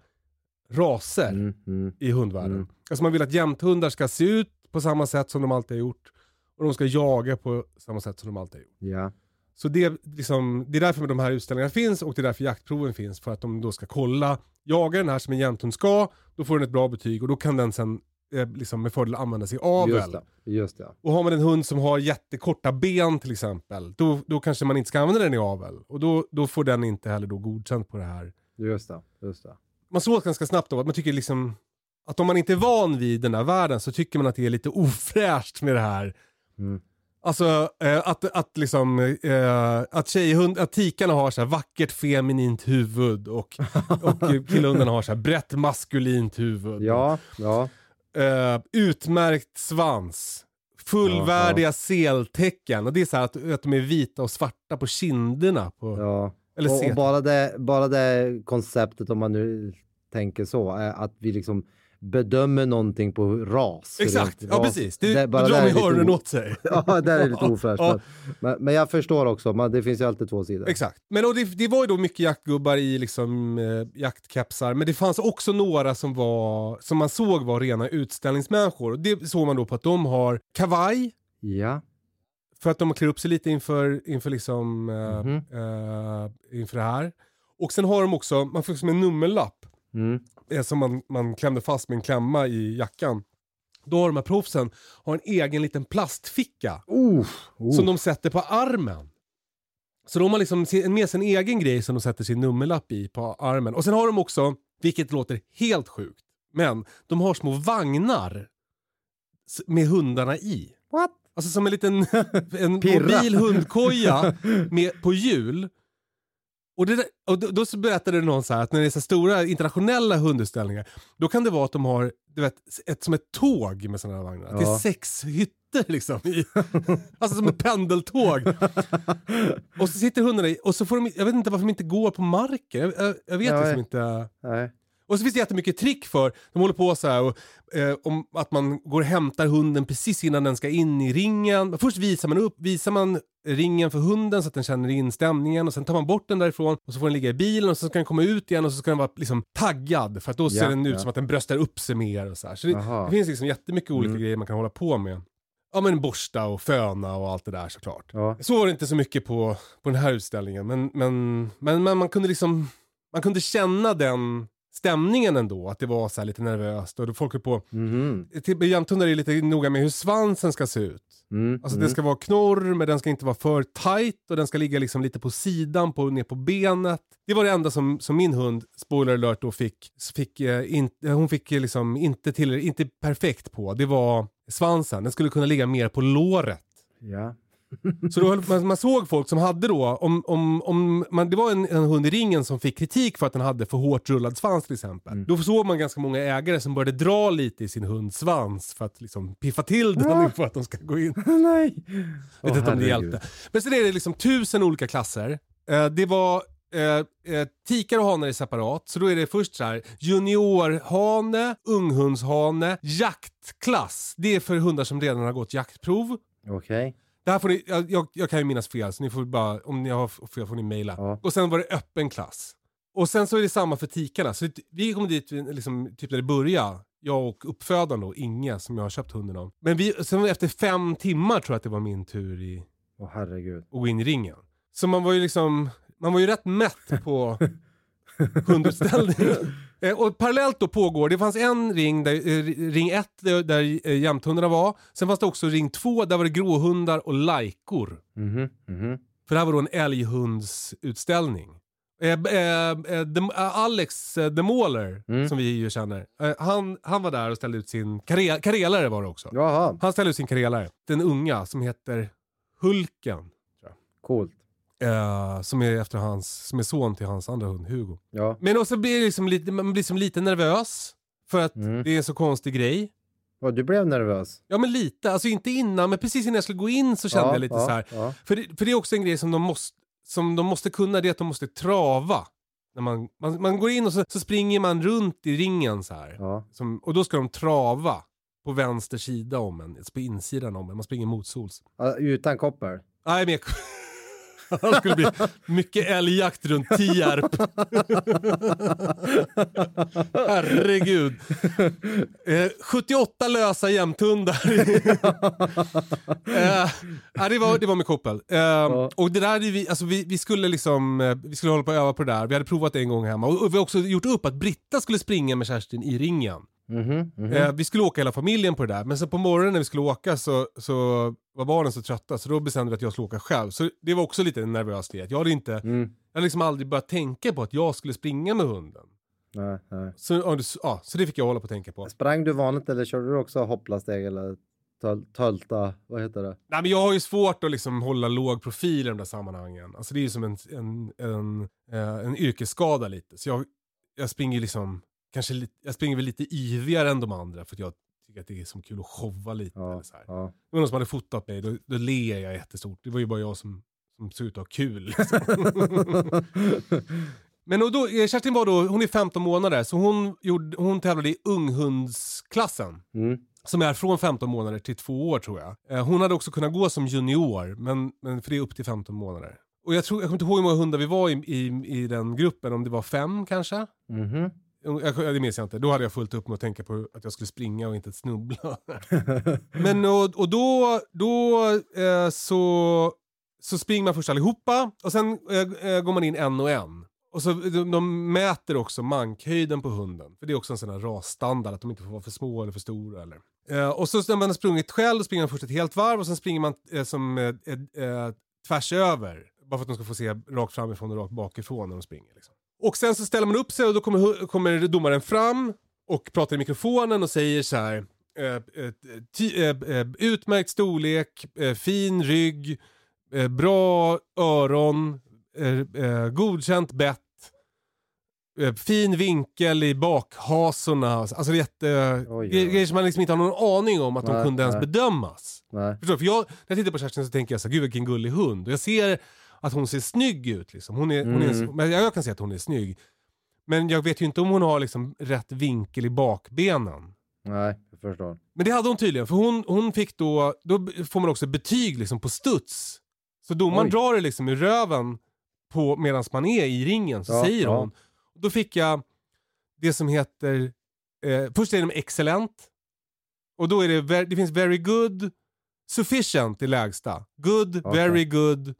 raser Mm, mm. i hundvärlden. Mm. Alltså man vill att jämthundar ska se ut på samma sätt som de alltid har gjort och de ska jaga på samma sätt som de alltid har gjort. Ja. Så det, liksom, det är därför de här utställningarna finns och det är därför jaktproven finns. För att de då ska kolla, jagar den här som en jämthund ska, då får den ett bra betyg och då kan den sen liksom med fördel användas i avel. Just det. Just det. Och har man en hund som har jättekorta ben till exempel, då, då kanske man inte ska använda den i avel. Och då, då får den inte heller då godkänt på det här. Just det. Just det. Man såg ganska snabbt då att man tycker liksom att om man inte är van vid den här världen så tycker man att det är lite ofräscht med det här. Mm. Alltså eh, att, att liksom, eh, att tjejhund, att tikarna har så här vackert feminint huvud och, och killhundarna har så här brett maskulint huvud. Ja. Ja. Eh, utmärkt svans. Fullvärdiga seltecken. Och det är så här att, att de är vita och svarta på kinderna. På, ja. Eller och, och bara, det, bara det konceptet, om man nu tänker så, är att vi liksom bedömer någonting på ras. Exakt, ja precis. Det, Det- bara drar där lite öronen åt sig. Ja, där är det lite ofräscht. Ja. Men, men, jag förstår också, man, det finns ju alltid två sidor. Exakt. Men och det, det var ju då mycket jaktgubbar i liksom, eh, jaktkepsar, men det fanns också några som, var, som man såg var rena utställningsmänniskor. Och det såg man då på att de har kavaj, Ja. för att de klär upp sig lite inför, inför, liksom, eh, Mhm. eh, inför det här. Och sen har de också, man får som en nummerlapp Mm. Eh, som man, man klämde fast med en klämma i jackan. Då har de här proffsen har en egen liten plastficka Oh. Oh. som de sätter på armen. Så de har liksom med sin egen grej som de sätter sin nummerlapp i på armen. Och sen har de också, vilket låter helt sjukt, men de har små vagnar med hundarna i. What? Alltså som en liten en Pirra. mobil hundkoja med, på hjul. Och, det och då, då så berättade någon så här att när det är så stora internationella hundutställningar, då kan det vara att de har du vet, ett, som ett tåg med sådana här vagnar. Det är Ja. sex hytter liksom. I, alltså som ett pendeltåg. och så sitter hundarna i, och så får de, jag vet inte varför de inte går på marken. Jag, jag, jag vet Nej. liksom inte. Nej. Och så finns det jättemycket trick för, de håller på så här och, eh, om att man går och hämtar hunden precis innan den ska in i ringen. Först visar man upp, visar man ringen för hunden så att den känner in stämningen och sen tar man bort den därifrån och så får den ligga i bilen och så ska den komma ut igen och så ska den vara liksom taggad för att då ser Ja, den ut ja. som att den bröstar upp sig mer och så här. Så det, det finns liksom jättemycket olika Mm. grejer man kan hålla på med. Ja men borsta och föna och allt det där såklart. Ja. Så var det inte så mycket på, på den här utställningen men, men, men, men man kunde liksom man kunde känna den stämningen ändå, att det var så lite nervöst och folk höll på, till jämthundar är lite noga med hur svansen ska se ut. Mm. Alltså mm. den ska vara knorr men den ska inte vara för tight och den ska ligga liksom lite på sidan, på, ner på benet. Det var det enda som, som min hund, spoiler alert, då fick, fick eh, in, hon fick eh, liksom inte, till, inte perfekt på. Det var svansen, den skulle kunna ligga mer på låret. Ja. Så då, höll- man, man såg folk som hade då, om, om, om man, det var en, en hund i ringen som fick kritik för att den hade för hårt rullad svans till exempel. Då såg man ganska många ägare som började dra lite i sin hunds svans för att liksom piffa till den för att de ska gå in. Nej. Jag vet inte om det hjälpte. Men sen är det liksom tusen olika klasser. Eh, det var eh, eh, tikar och hanar är separat. Så då är det först så här juniorhane, unghundshane, jaktklass. Det är för hundar som redan har gått jaktprov. Okej. Det här får ni, jag, jag, jag kan ju minnas fel så ni får bara, om ni har fel får ni mejla. Ja. Och sen var det öppen klass. Och sen så är det samma för tikarna. Så vi kom dit liksom, typ när det började. Jag och uppfödaren då, Inge, som jag har köpt hunden av. Men vi, sen efter fem timmar tror jag att det var min tur i, Åh herregud. gå in i ringen. Så man var ju liksom, man var ju rätt mätt på hundutställning. Eh, och parallellt då pågår, det fanns en ring, där, eh, ring 1 där, där eh, jämthundarna var. Sen fanns det också ring 2, där var det gråhundar och lajkor. Mhm. Mhm. För det här var då en älghundsutställning. Eh, eh, eh, Alex eh, The Mauler, Mm. som vi ju känner, han, han var där och ställde ut sin kare, karelare var det också. Jaha. Han ställde ut sin karelare, den unga som heter Hulken. Coolt. Eh, som, är efter hans, som är son till hans andra hund Hugo. Ja. Men också blir liksom lite, man blir liksom lite nervös. För att Mm. det är en så konstig grej. Och du blev nervös? Ja men lite, alltså inte innan men precis innan jag skulle gå in så kände ja, jag lite ja, så här. Ja. För det, för det är också en grej som de måste, som de måste kunna, det är att de måste trava. När man, man, man går in och så, så springer man runt i ringen så här. Ja. Som, och då ska de trava på vänster sida om en, på insidan om en. Man springer motsols. Ja, Utan koppel? Nej, men Det skulle bli mycket älgjakt runt Tierp. Herregud. Eh, 78 lösa jämthundar. eh, ja, det, var, det var med koppel. Eh, Och det där, vi, alltså vi, vi skulle liksom, eh, vi skulle hålla på att öva på det där. Vi hade provat det en gång hemma. Och, och vi har också gjort upp att Britta skulle springa med Kerstin i ringen. Mhm, mhm. Eh, vi skulle åka hela familjen på det där, men sen på morgonen när vi skulle åka så, så var barnen så trötta så då bestämde vi att jag skulle åka själv. Så det var också lite en nervös del. Jag hade inte, Mm. jag hade liksom aldrig börjat tänka på att jag skulle springa med hunden. Nej, nej. Så, ja, det- ja, så det fick jag hålla på att tänka på. Sprang du vanligt eller körde du också hoppla-steg eller töl- tölta? Vad heter det? Nej men jag har ju svårt att liksom hålla låg profil i de där sammanhangen. Alltså det är ju som en, en, en, eh, en yrkesskada lite. Så jag, jag springer liksom, kanske lite, jag springer väl lite yvigare än de andra för att jag tycker att det är som kul att showa lite. Ja, Eller så här. ja. Det var någon som hade fotat mig, då, då ler jag jättestort. Det var ju bara jag som, som såg ut att ha kul. Liksom. Men och då, eh, Kerstin var då, hon är 15 månader, så hon, gjorde, hon tävlade i unghundsklassen. Mm. Som är från 15 månader till två år tror jag. Eh, Hon hade också kunnat gå som junior, men, men för det är upp till 15 månader. Och jag, tror, jag kommer inte ihåg hur många hundar vi var i, i, i den gruppen, om det var fem kanske? Mhm. Jag, det minns jag inte. Då hade jag fullt upp med att tänka på att jag skulle springa och inte snubbla. Men och, och då, då eh, så, så springer man först allihopa och sen eh, eh, går man in en och en. Och så, de, de mäter också mankhöjden på hunden. För det är också en sån här rasstandard att de inte får vara för små eller för stora. Eller. Eh, och så när man har sprungit själv då springer man först ett helt varv och sen springer man eh, som eh, tvärs över. Bara för att de ska få se rakt framifrån och rakt bakifrån när de springer. Liksom. Och sen så ställer man upp sig och då kommer, kommer domaren fram och pratar i mikrofonen och säger så här. Eh, eh, eh, utmärkt storlek, fin rygg, bra öron, godkänt bett, fin vinkel i bakhasorna. Alltså jätte... Oj, oj. Grejer som man liksom inte har någon aning om att de Nej, kunde ens nej. bedömas. Nej. Förstår du? För jag, när jag tittar på Kerstin så tänker jag så här, gud vilken gullig hund. Och jag ser att hon ser snygg ut. Liksom. Hon är, hon är, Mm. men jag kan säga att hon är snygg. Men jag vet ju inte om hon har liksom rätt vinkel i bakbenen. Nej, jag förstår. Men det hade hon tydligen, för hon, hon fick då, då får man också betyg liksom på studs. Så domaren Oj. drar det liksom i röven medan man är i ringen, så Ja, säger ja. hon. Då fick jag det som heter, eh, först är de excellent. Och då är det, det finns very good, sufficient i lägsta. Good, Okej. very good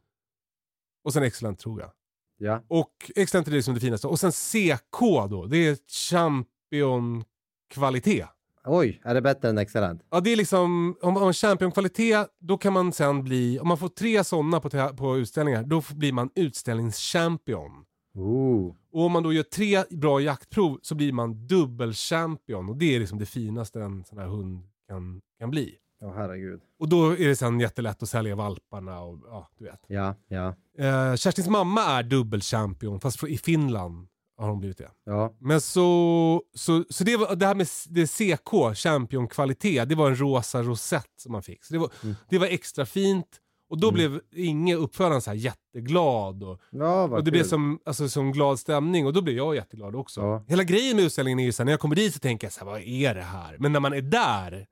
och sen excellent tror jag. Ja. Och excellent är det som det finaste. Och sen CK då, det är championkvalitet. Oj, är det bättre än excellent? Ja, det är liksom, om man har championkvalitet, då kan man sen bli, om man får tre sådana på, på utställningar, då blir man utställningschampion. Ooh. Och om man då gör tre bra jaktprov så blir man dubbelchampion. Och det är liksom det finaste en sån här hund kan, kan bli. Ja, herregud. Och då är det sen jättelätt att sälja valparna och ja, du vet. Ja, ja, Eh, Kerstins mamma är dubbelchampion, fast i Finland har hon blivit det. ja. Men så, så, så det, var, det här med det CK, championkvalitet, det var en rosa rosett som man fick. Så det var, Mm. det var extra fint. Och då blev Inge, uppföraren, så här jätteglad. Och, Ja, vad och det blev kul. som, alltså, som glad stämning och då blev jag jätteglad också. Ja. Hela grejen med utställningen är ju så här, när jag kommer dit så tänker jag så här, vad är det här? Men när man är där,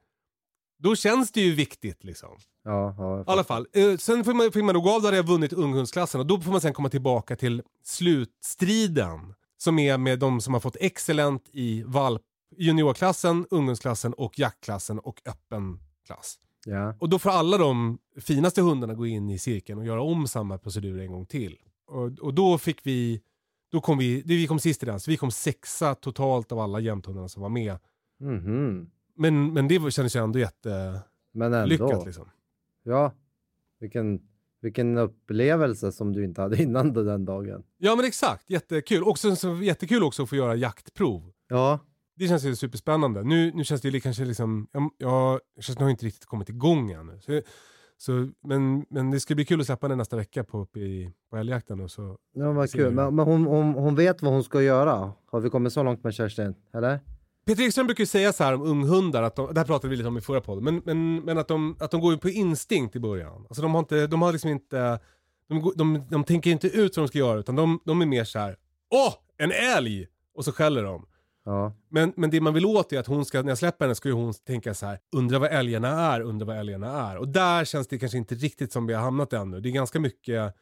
då känns det ju viktigt liksom. Ja, ja. I alla fall. Eh, sen fick man, fick man gå av, hade jag vunnit unghundsklassen och då får man sen komma tillbaka till slutstriden. Som är med de som har fått excellent i valp, juniorklassen, ungdomsklassen och jaktklassen och öppen klass. Ja. Och då får alla de finaste hundarna gå in i cirkeln och göra om samma procedur en gång till. Och, och då fick vi, då kom vi, vi kom sist i den, så vi kom sexa totalt av alla jämthundarna som var med. Mhm. Men, men det kändes ju ändå jättelyckat Men ändå. liksom. Ja. Vilken, vilken upplevelse som du inte hade innan den dagen. Ja men exakt, jättekul. Också, så, jättekul också att få göra jaktprov. Ja. Det känns ju superspännande. Nu, nu känns det kanske liksom, jag, jag, har ju inte riktigt kommit igång ännu. Så, Så, men, men det ska bli kul att släppa den nästa vecka på, i, på älgjakten. Och så. Ja, vad kul. Men, men hon, hon, hon vet vad hon ska göra. Har vi kommit så långt med Kerstin? Eller? Peter Ekström brukar ju säga så här om unghundar, att de, det här pratade vi lite om i förra podden, men, men, men att, de, att de går på instinkt i början. Alltså de har, inte, de har liksom inte, de, de, de tänker inte ut vad de ska göra, utan de, de är mer så här: åh, en älg! Och så skäller de. Ja. Men, men det man vill åt är att hon ska, när jag släpper henne ska ju hon tänka så här: undra vad älgarna är, undra vad älgarna är. Och där känns det kanske inte riktigt som vi har hamnat ännu. Det är ganska mycket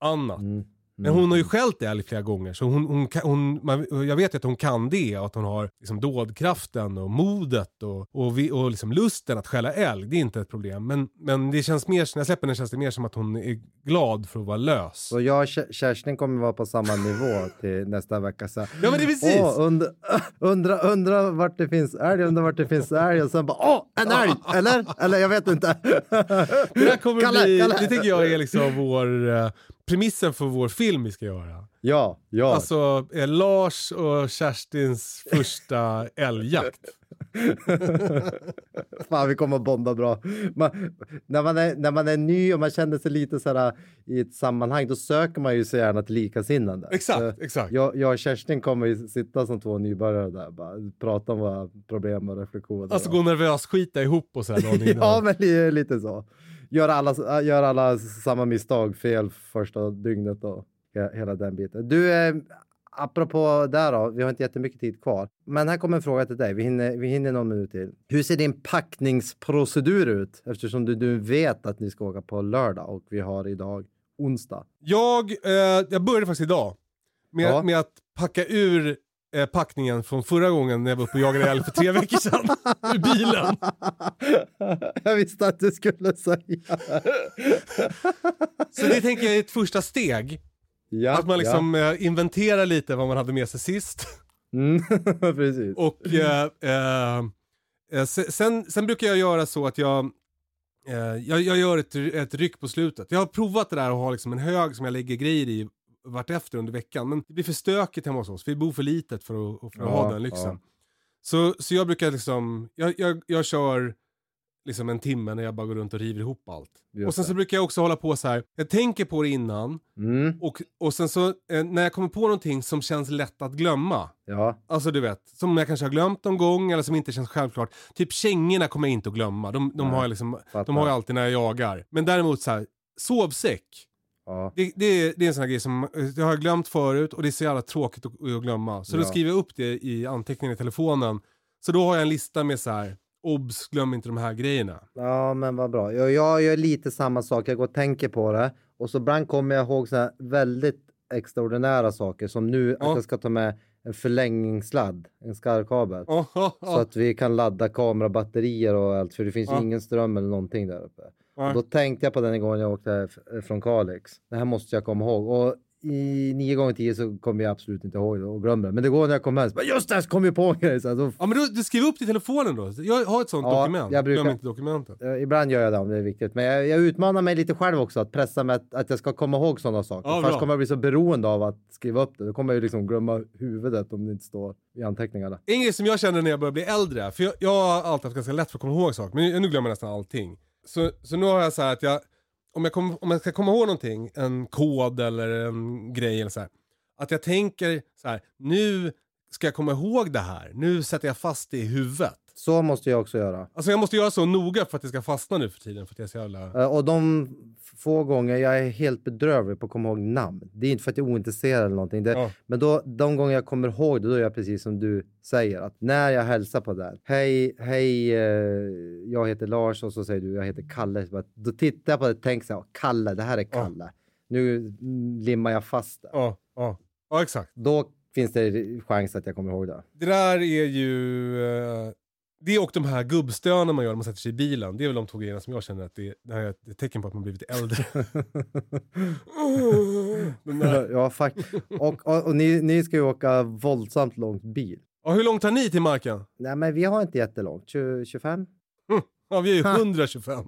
annat. Mm. Men hon har ju skällt älg flera gånger, så hon, hon, hon, man, jag vet ju att hon kan det, att hon har liksom dådkraften och modet och, och, vi, och liksom lusten att skälla älg. Det är inte ett problem. Men, men det känns mer, när jag släpper henne känns det mer som att hon är glad för att vara lös. Så jag och Ke- Kerstin kommer vara på samma nivå till nästa vecka. Så, Ja men det är precis! Åh, undra, undra, undra vart det finns älg, undra vart det finns älg och sen bara åh, en älg! Eller? Eller jag vet inte. det här kommer Kalle, bli, Kalle. det tycker jag är liksom vår, eh, premissen för vår film vi ska göra. Ja, ja. Alltså eh, Lars och Kerstins första älgjakt. Fan, vi kommer att bonda bra. Man, när, man är, när man är ny och man känner sig lite så här i ett sammanhang, då söker man ju så gärna till likasinnande. Exakt, Så exakt. Jag, jag och Kerstin kommer ju sitta som två nybörjare där, bara prata om våra problem och reflektioner. Alltså gå nervös, skita ihop och dagen innan. Ja, men li- lite så. Gör alla, gör alla samma misstag, fel första dygnet och he- hela den biten. Du, eh, apropå där då, vi har inte jättemycket tid kvar. Men här kommer en fråga till dig, vi hinner, vi hinner någon minut till. Hur ser din packningsprocedur ut? Eftersom du, du vet att ni ska åka på lördag och vi har idag onsdag. Jag, eh, jag började faktiskt idag med, Ja. med att packa ur eh, packningen från förra gången när jag var uppe och jagade älg för tre veckor sedan. Ur bilen. jag visste att du skulle säga Så det tänker jag är ett första steg. ja, Att man liksom eh, inventerar lite vad man hade med sig sist. Ja. Mm, precis. Och eh, eh, eh, se- sen, sen brukar jag göra så att jag, eh, jag, jag gör ett, ett ryck på slutet. Jag har provat det där att ha liksom en hög som jag lägger grejer i vartefter under veckan. Men det blir för stökigt hemma hos oss. Vi bor för litet för att, för att Ja, ha den lyxen. ja. Så, så jag brukar liksom, jag, jag, jag kör liksom en timme när jag bara går runt och river ihop allt. Just och sen så det. brukar jag också hålla på så här. jag tänker på det innan Mm, och, och sen så eh, när jag kommer på någonting som känns lätt att glömma. ja, Alltså du vet, som jag kanske har glömt någon gång eller som inte känns självklart. Typ kängorna kommer jag inte att glömma. De, de, har, jag liksom, fattar. de har jag alltid när jag jagar. Men däremot så här, sovsäck. Ja. Det, det, är, det är en sån här grej som jag har glömt förut och det är så jävla tråkigt att, att glömma. Så då Ja. skriver jag upp det i anteckningen i telefonen. Så då har jag en lista med så här, obs, glöm inte de här grejerna. Ja, men vad bra. Jag, jag gör lite samma sak. Jag går och tänker på det och så ibland kommer jag ihåg så här väldigt extraordinära saker som nu Ja. att jag ska ta med en förlängningssladd, en skarvkabel. Oh, oh, Så oh. att vi kan ladda kamerabatterier och allt för det finns ju ingen ström eller någonting där uppe. Ja. Och då tänkte jag på den gången jag åkte från Kalix. Det här måste jag komma ihåg. Och i nio gånger tio så kommer jag absolut inte ihåg det och glömmer det. Men det går när jag kommer hem. så bara, Just det, så kom jag på en grej. Så då Ja men du, du skriver upp det i telefonen då. Jag har ett sånt Ja, dokument. jag brukar- Glöm inte dokumentet. Eh, Ibland gör jag det om det är viktigt, men jag, jag utmanar mig lite själv också att pressa mig att, att jag ska komma ihåg sådana saker. Ja, Först kommer jag bli så beroende av att skriva upp det. Då kommer jag ju liksom glömma huvudet om det inte står i anteckningarna. En grej som jag känner när jag börjar bli äldre, för jag, jag har alltid haft ganska lätt för att komma ihåg saker, men nu glömmer jag nästan allting. Så, så nu har jag så här att jag, om jag, kom, om jag ska komma ihåg någonting, en kod eller en grej eller så här, att jag tänker så här, nu ska jag komma ihåg det här, nu sätter jag fast det i huvudet. Så måste jag också göra. Alltså jag måste göra så noga för att det ska fastna nu för tiden, för att jag är så jävla... Eh, Och de få gånger jag är helt bedrövlig på att komma ihåg namn. Det är inte för att jag är ointresserad eller någonting. Det, Ja. Men då, de gånger jag kommer ihåg det, då är jag precis som du säger. Att när jag hälsar på där. Hej, hej, eh, jag heter Lars och så säger du, jag heter Kalle. Bara, Då tittar jag på det och tänker så här, Kalle, det här är Kalle. Nu mm, limmar jag fast det. Ja, ja, ja exakt. Då finns det chans att jag kommer ihåg det. Det där är ju... eh, Det och de här gubbstönen man gör när man sätter sig i bilen. Det är väl de två grejerna som jag känner att det, är ett tecken på att man blivit äldre. Ja, fuck. Och, och, och ni, ni ska ju åka våldsamt långt bil. Ja, hur långt har ni till marken? Nej, men vi har inte jättelångt. 20, 25? Ja, vi är ju 125.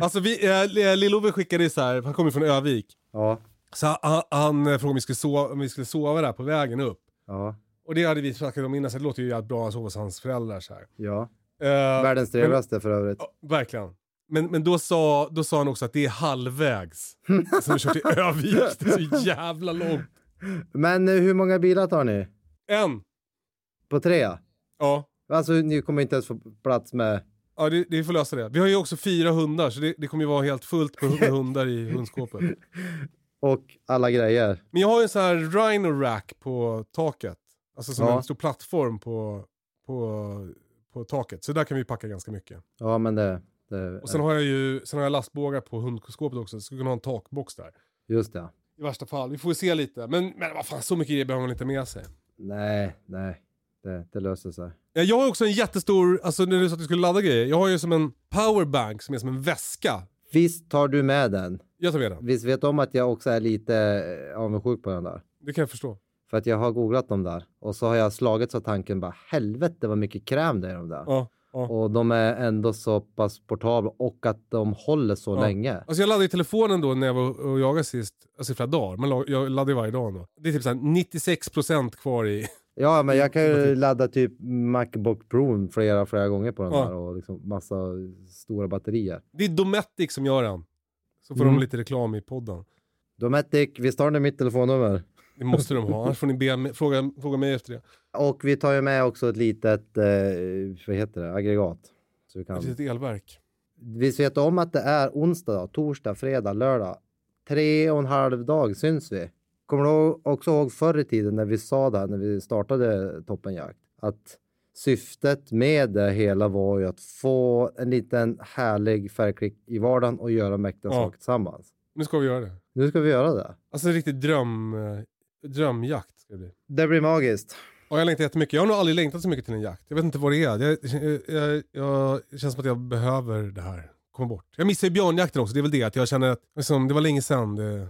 Alltså vi, äh, Lill-Ove skickade så här, han kommer från Övik. ja, Så han, han frågade om vi, skulle sova, om vi skulle sova där på vägen upp. ja, Och det hade vi snackat om innan, så det låter ju jävligt bra sova hos hans föräldrar så här. ja. Eh, Världens trevligaste för övrigt. Ja, verkligen. Men, men då, sa, då sa han också att det är halvvägs. Alltså vi kör till Övik, det är så jävla långt. Men eh, hur många bilar tar ni? En. På tre? Ja. Alltså ni kommer inte ens få plats med... Ja, det, det, vi får lösa det. Vi har ju också fyra hundar, så det, det kommer ju vara helt fullt med hundar i hundskåpet. Och alla grejer. Men jag har ju en sån här Rhino Rack på taket. Alltså som Ja. en stor plattform på, på, på taket. Så där kan vi packa ganska mycket. Ja men det... det Och sen har jag ju sen har jag lastbågar på hundskåpet också, så skulle kunna ha en takbox där. Just det. I värsta fall. Vi får se lite. Men, men vad fan, så mycket grejer behöver man inte med sig. Nej, nej. Det, det löser sig. Ja, Jag har också en jättestor, alltså när du sa att du skulle ladda grejer. Jag har ju som en powerbank som är som en väska. Visst tar du med den? Jag tar med den. Visst vet om att jag också är lite eh, avundsjuk på den där? Det kan jag förstå. För att jag har googlat dem där och så har jag slagits av tanken bara helvete vad mycket kräm det är i de där. Ja, ja. Och de är ändå så pass portabla och att de håller så Ja. länge. Alltså jag laddade i telefonen då när jag var och jagade sist, alltså i flera dagar. Men jag laddar ju varje dag då. Det är typ såhär 96% kvar i... Ja, men jag kan ju ladda typ Macbook Pro flera, flera gånger på den Ja. där och liksom massa stora batterier. Det är Dometic som gör den. Så får Mm. de lite reklam i podden. Dometic, visst har ni mitt telefonnummer? Det måste de ha, annars får ni be, fråga, fråga mig efter det. Och vi tar ju med också ett litet, eh, vad heter det, aggregat. Så vi Ett kan... litet elverk. Visst vet om att det är onsdag, torsdag, fredag, lördag. Tre och en halv dag syns vi. Kommer du också ihåg förr i tiden när vi sa det här, när vi startade Toppenjakt? Att syftet med det hela var ju att få en liten härlig färgklick i vardagen och göra mäktiga Ja. saker tillsammans. Nu ska vi göra det. Nu ska vi göra det. Alltså en riktig dröm, eh, drömjakt ska det bli. Det blir magiskt. Ja, jag längtar jättemycket. Jag har nog aldrig längtat så mycket till en jakt. Jag vet inte vad det är. Jag, jag, jag, det känns som att jag behöver det här. Komma bort. Jag missar ju björnjakten också. Det är väl det att jag känner att liksom, det var länge sedan. Det, det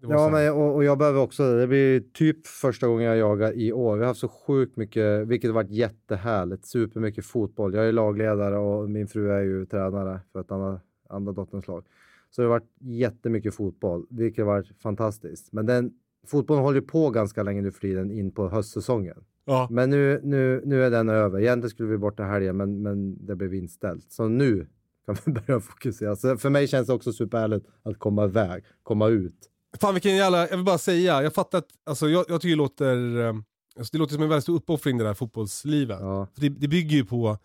Ja, men, och, och jag behöver också, det blir typ första gången jag jagar i år. Vi har haft så sjukt mycket, vilket har varit jättehärligt, supermycket fotboll. Jag är lagledare och min fru är ju tränare för ett annat, andra dotterns lag. Så det har varit jättemycket fotboll, vilket har varit fantastiskt. Men den, fotbollen håller på ganska länge nu för tiden in på höstsäsongen. Ja. Men nu, nu, nu är den över. Egentligen skulle vi bort den helgen, men, men det blev inställt. Så nu kan vi börja fokusera. Så för mig känns det också superhärligt att komma iväg, komma ut. Fan vilken jävla, jag vill bara säga, jag fattar att, alltså jag, jag tycker det låter, eh, alltså det låter som en väldigt stor uppoffring det där fotbollslivet. Ja. För det, det bygger ju på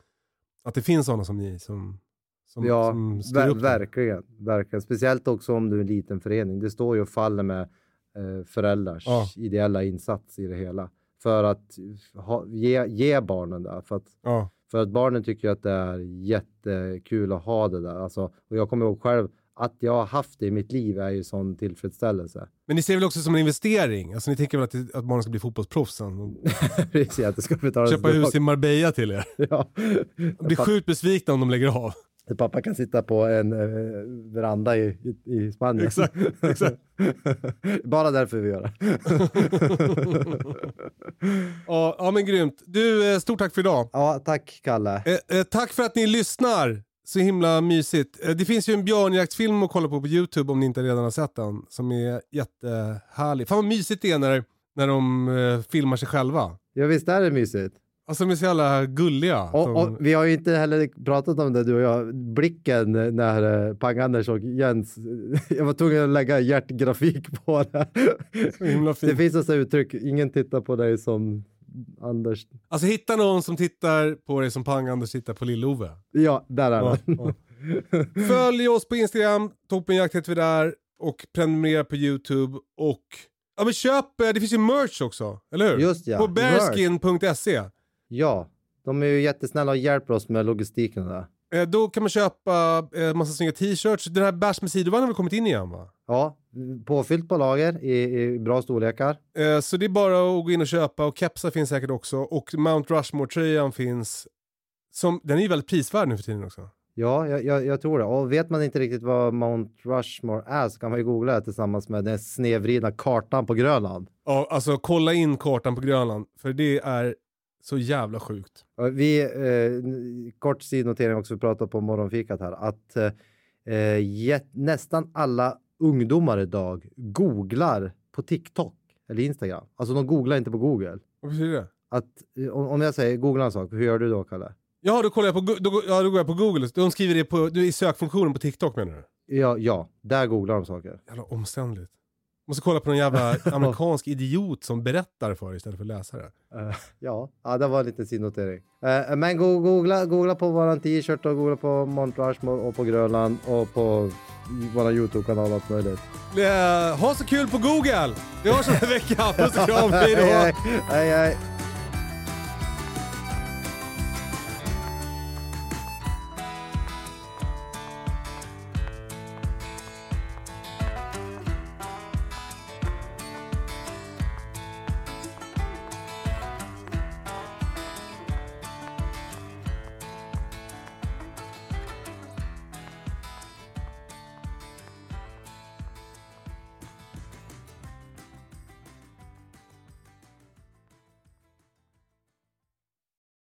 att det finns sådana som ni som, som, Ja, som styr ver- verkligen, verkligen. Speciellt också om du är en liten förening. Det står ju och faller med eh, föräldrars Ja. ideella insats i det hela. För att ha, ge, ge barnen det. För att, Ja. för att barnen tycker att det är jättekul att ha det där. Alltså, och jag kommer ihåg själv att jag har haft det i mitt liv är ju sån tillfredsställelse. Men ni ser väl också som en investering? Alltså ni tänker väl att, det, att barnen ska bli fotbollsproffs Precis, att det ska betalas Köpa hus i. Marbella till er? Ja. Blir sjukt besvikna om de lägger av. Pappa kan sitta på en eh, veranda i, i, i Spanien. Exakt, exakt. Bara därför vi gör det. Ja, ja men grymt. Du, eh, stort tack för idag. Ja, tack Kalle. Eh, eh, tack för att ni lyssnar. Så himla mysigt. Eh, det finns ju en björnjaktsfilm att kolla på på YouTube om ni inte redan har sett den. Som är jättehärlig. Fan vad mysigt det är när, när de eh, filmar sig själva. Ja, visst är det mysigt? Alltså de är så jävla gulliga. Och, Som- och vi har ju inte heller pratat om det du och jag. Blicken när eh, Pang-Anders och Jens, jag var tvungen att lägga hjärtgrafik på det. Det finns alltså uttryck, ingen tittar på dig som Anders. Alltså hitta någon som tittar på dig som Pang-Anders tittar på Lill-Ove. Ja, där är Ja, den. ja. Följ oss på Instagram, Toppenjakt heter vi där. Och prenumerera på YouTube. Och ja, men köp, eh, det finns ju merch också, eller hur? Just ja, På bearskin.se. Ja, de är ju jättesnälla och hjälper oss med logistiken där. Eh, då kan man köpa eh, massa snygga t-shirts. Den här bärs med sidovagn har väl kommit in igen va? Ja, påfyllt på lager i, i bra storlekar. Eh, så det är bara att gå in och köpa och kepsar finns säkert också. Och Mount Rushmore-tröjan finns. Som, den är ju väldigt prisvärd nu för tiden också. Ja, jag, jag, jag tror det. Och vet man inte riktigt vad Mount Rushmore är så kan man ju googla det tillsammans med den snedvridna kartan på Grönland. Ja, alltså kolla in kartan på Grönland. För det är så jävla sjukt. Vi, eh, kort sidnotering också, vi pratade på morgonfikat här, att eh, jät- nästan alla ungdomar idag googlar på TikTok eller Instagram. Alltså de googlar inte på Google. Vad betyder det? Att, eh, om om jag säger googla en sak, hur gör du då Kalle? Ja, då kollar jag på, då, ja, då går jag på Google. De skriver det på, i sökfunktionen på TikTok menar du? Ja, ja, där googlar de saker. Jävla omständligt. Måste kolla på någon jävla amerikansk idiot som berättar för dig istället för att läsa det. Eh, ja. ja, det var en liten sidnotering. Eh, men go googla, googla på våran t-shirt och googla på Mount Rushmore och på Grönland och på våra Youtube-kanal och allt möjligt. Eh, ha så kul på Google! Vi hörs om en vecka. Puss och kram, hej då! hej, hej.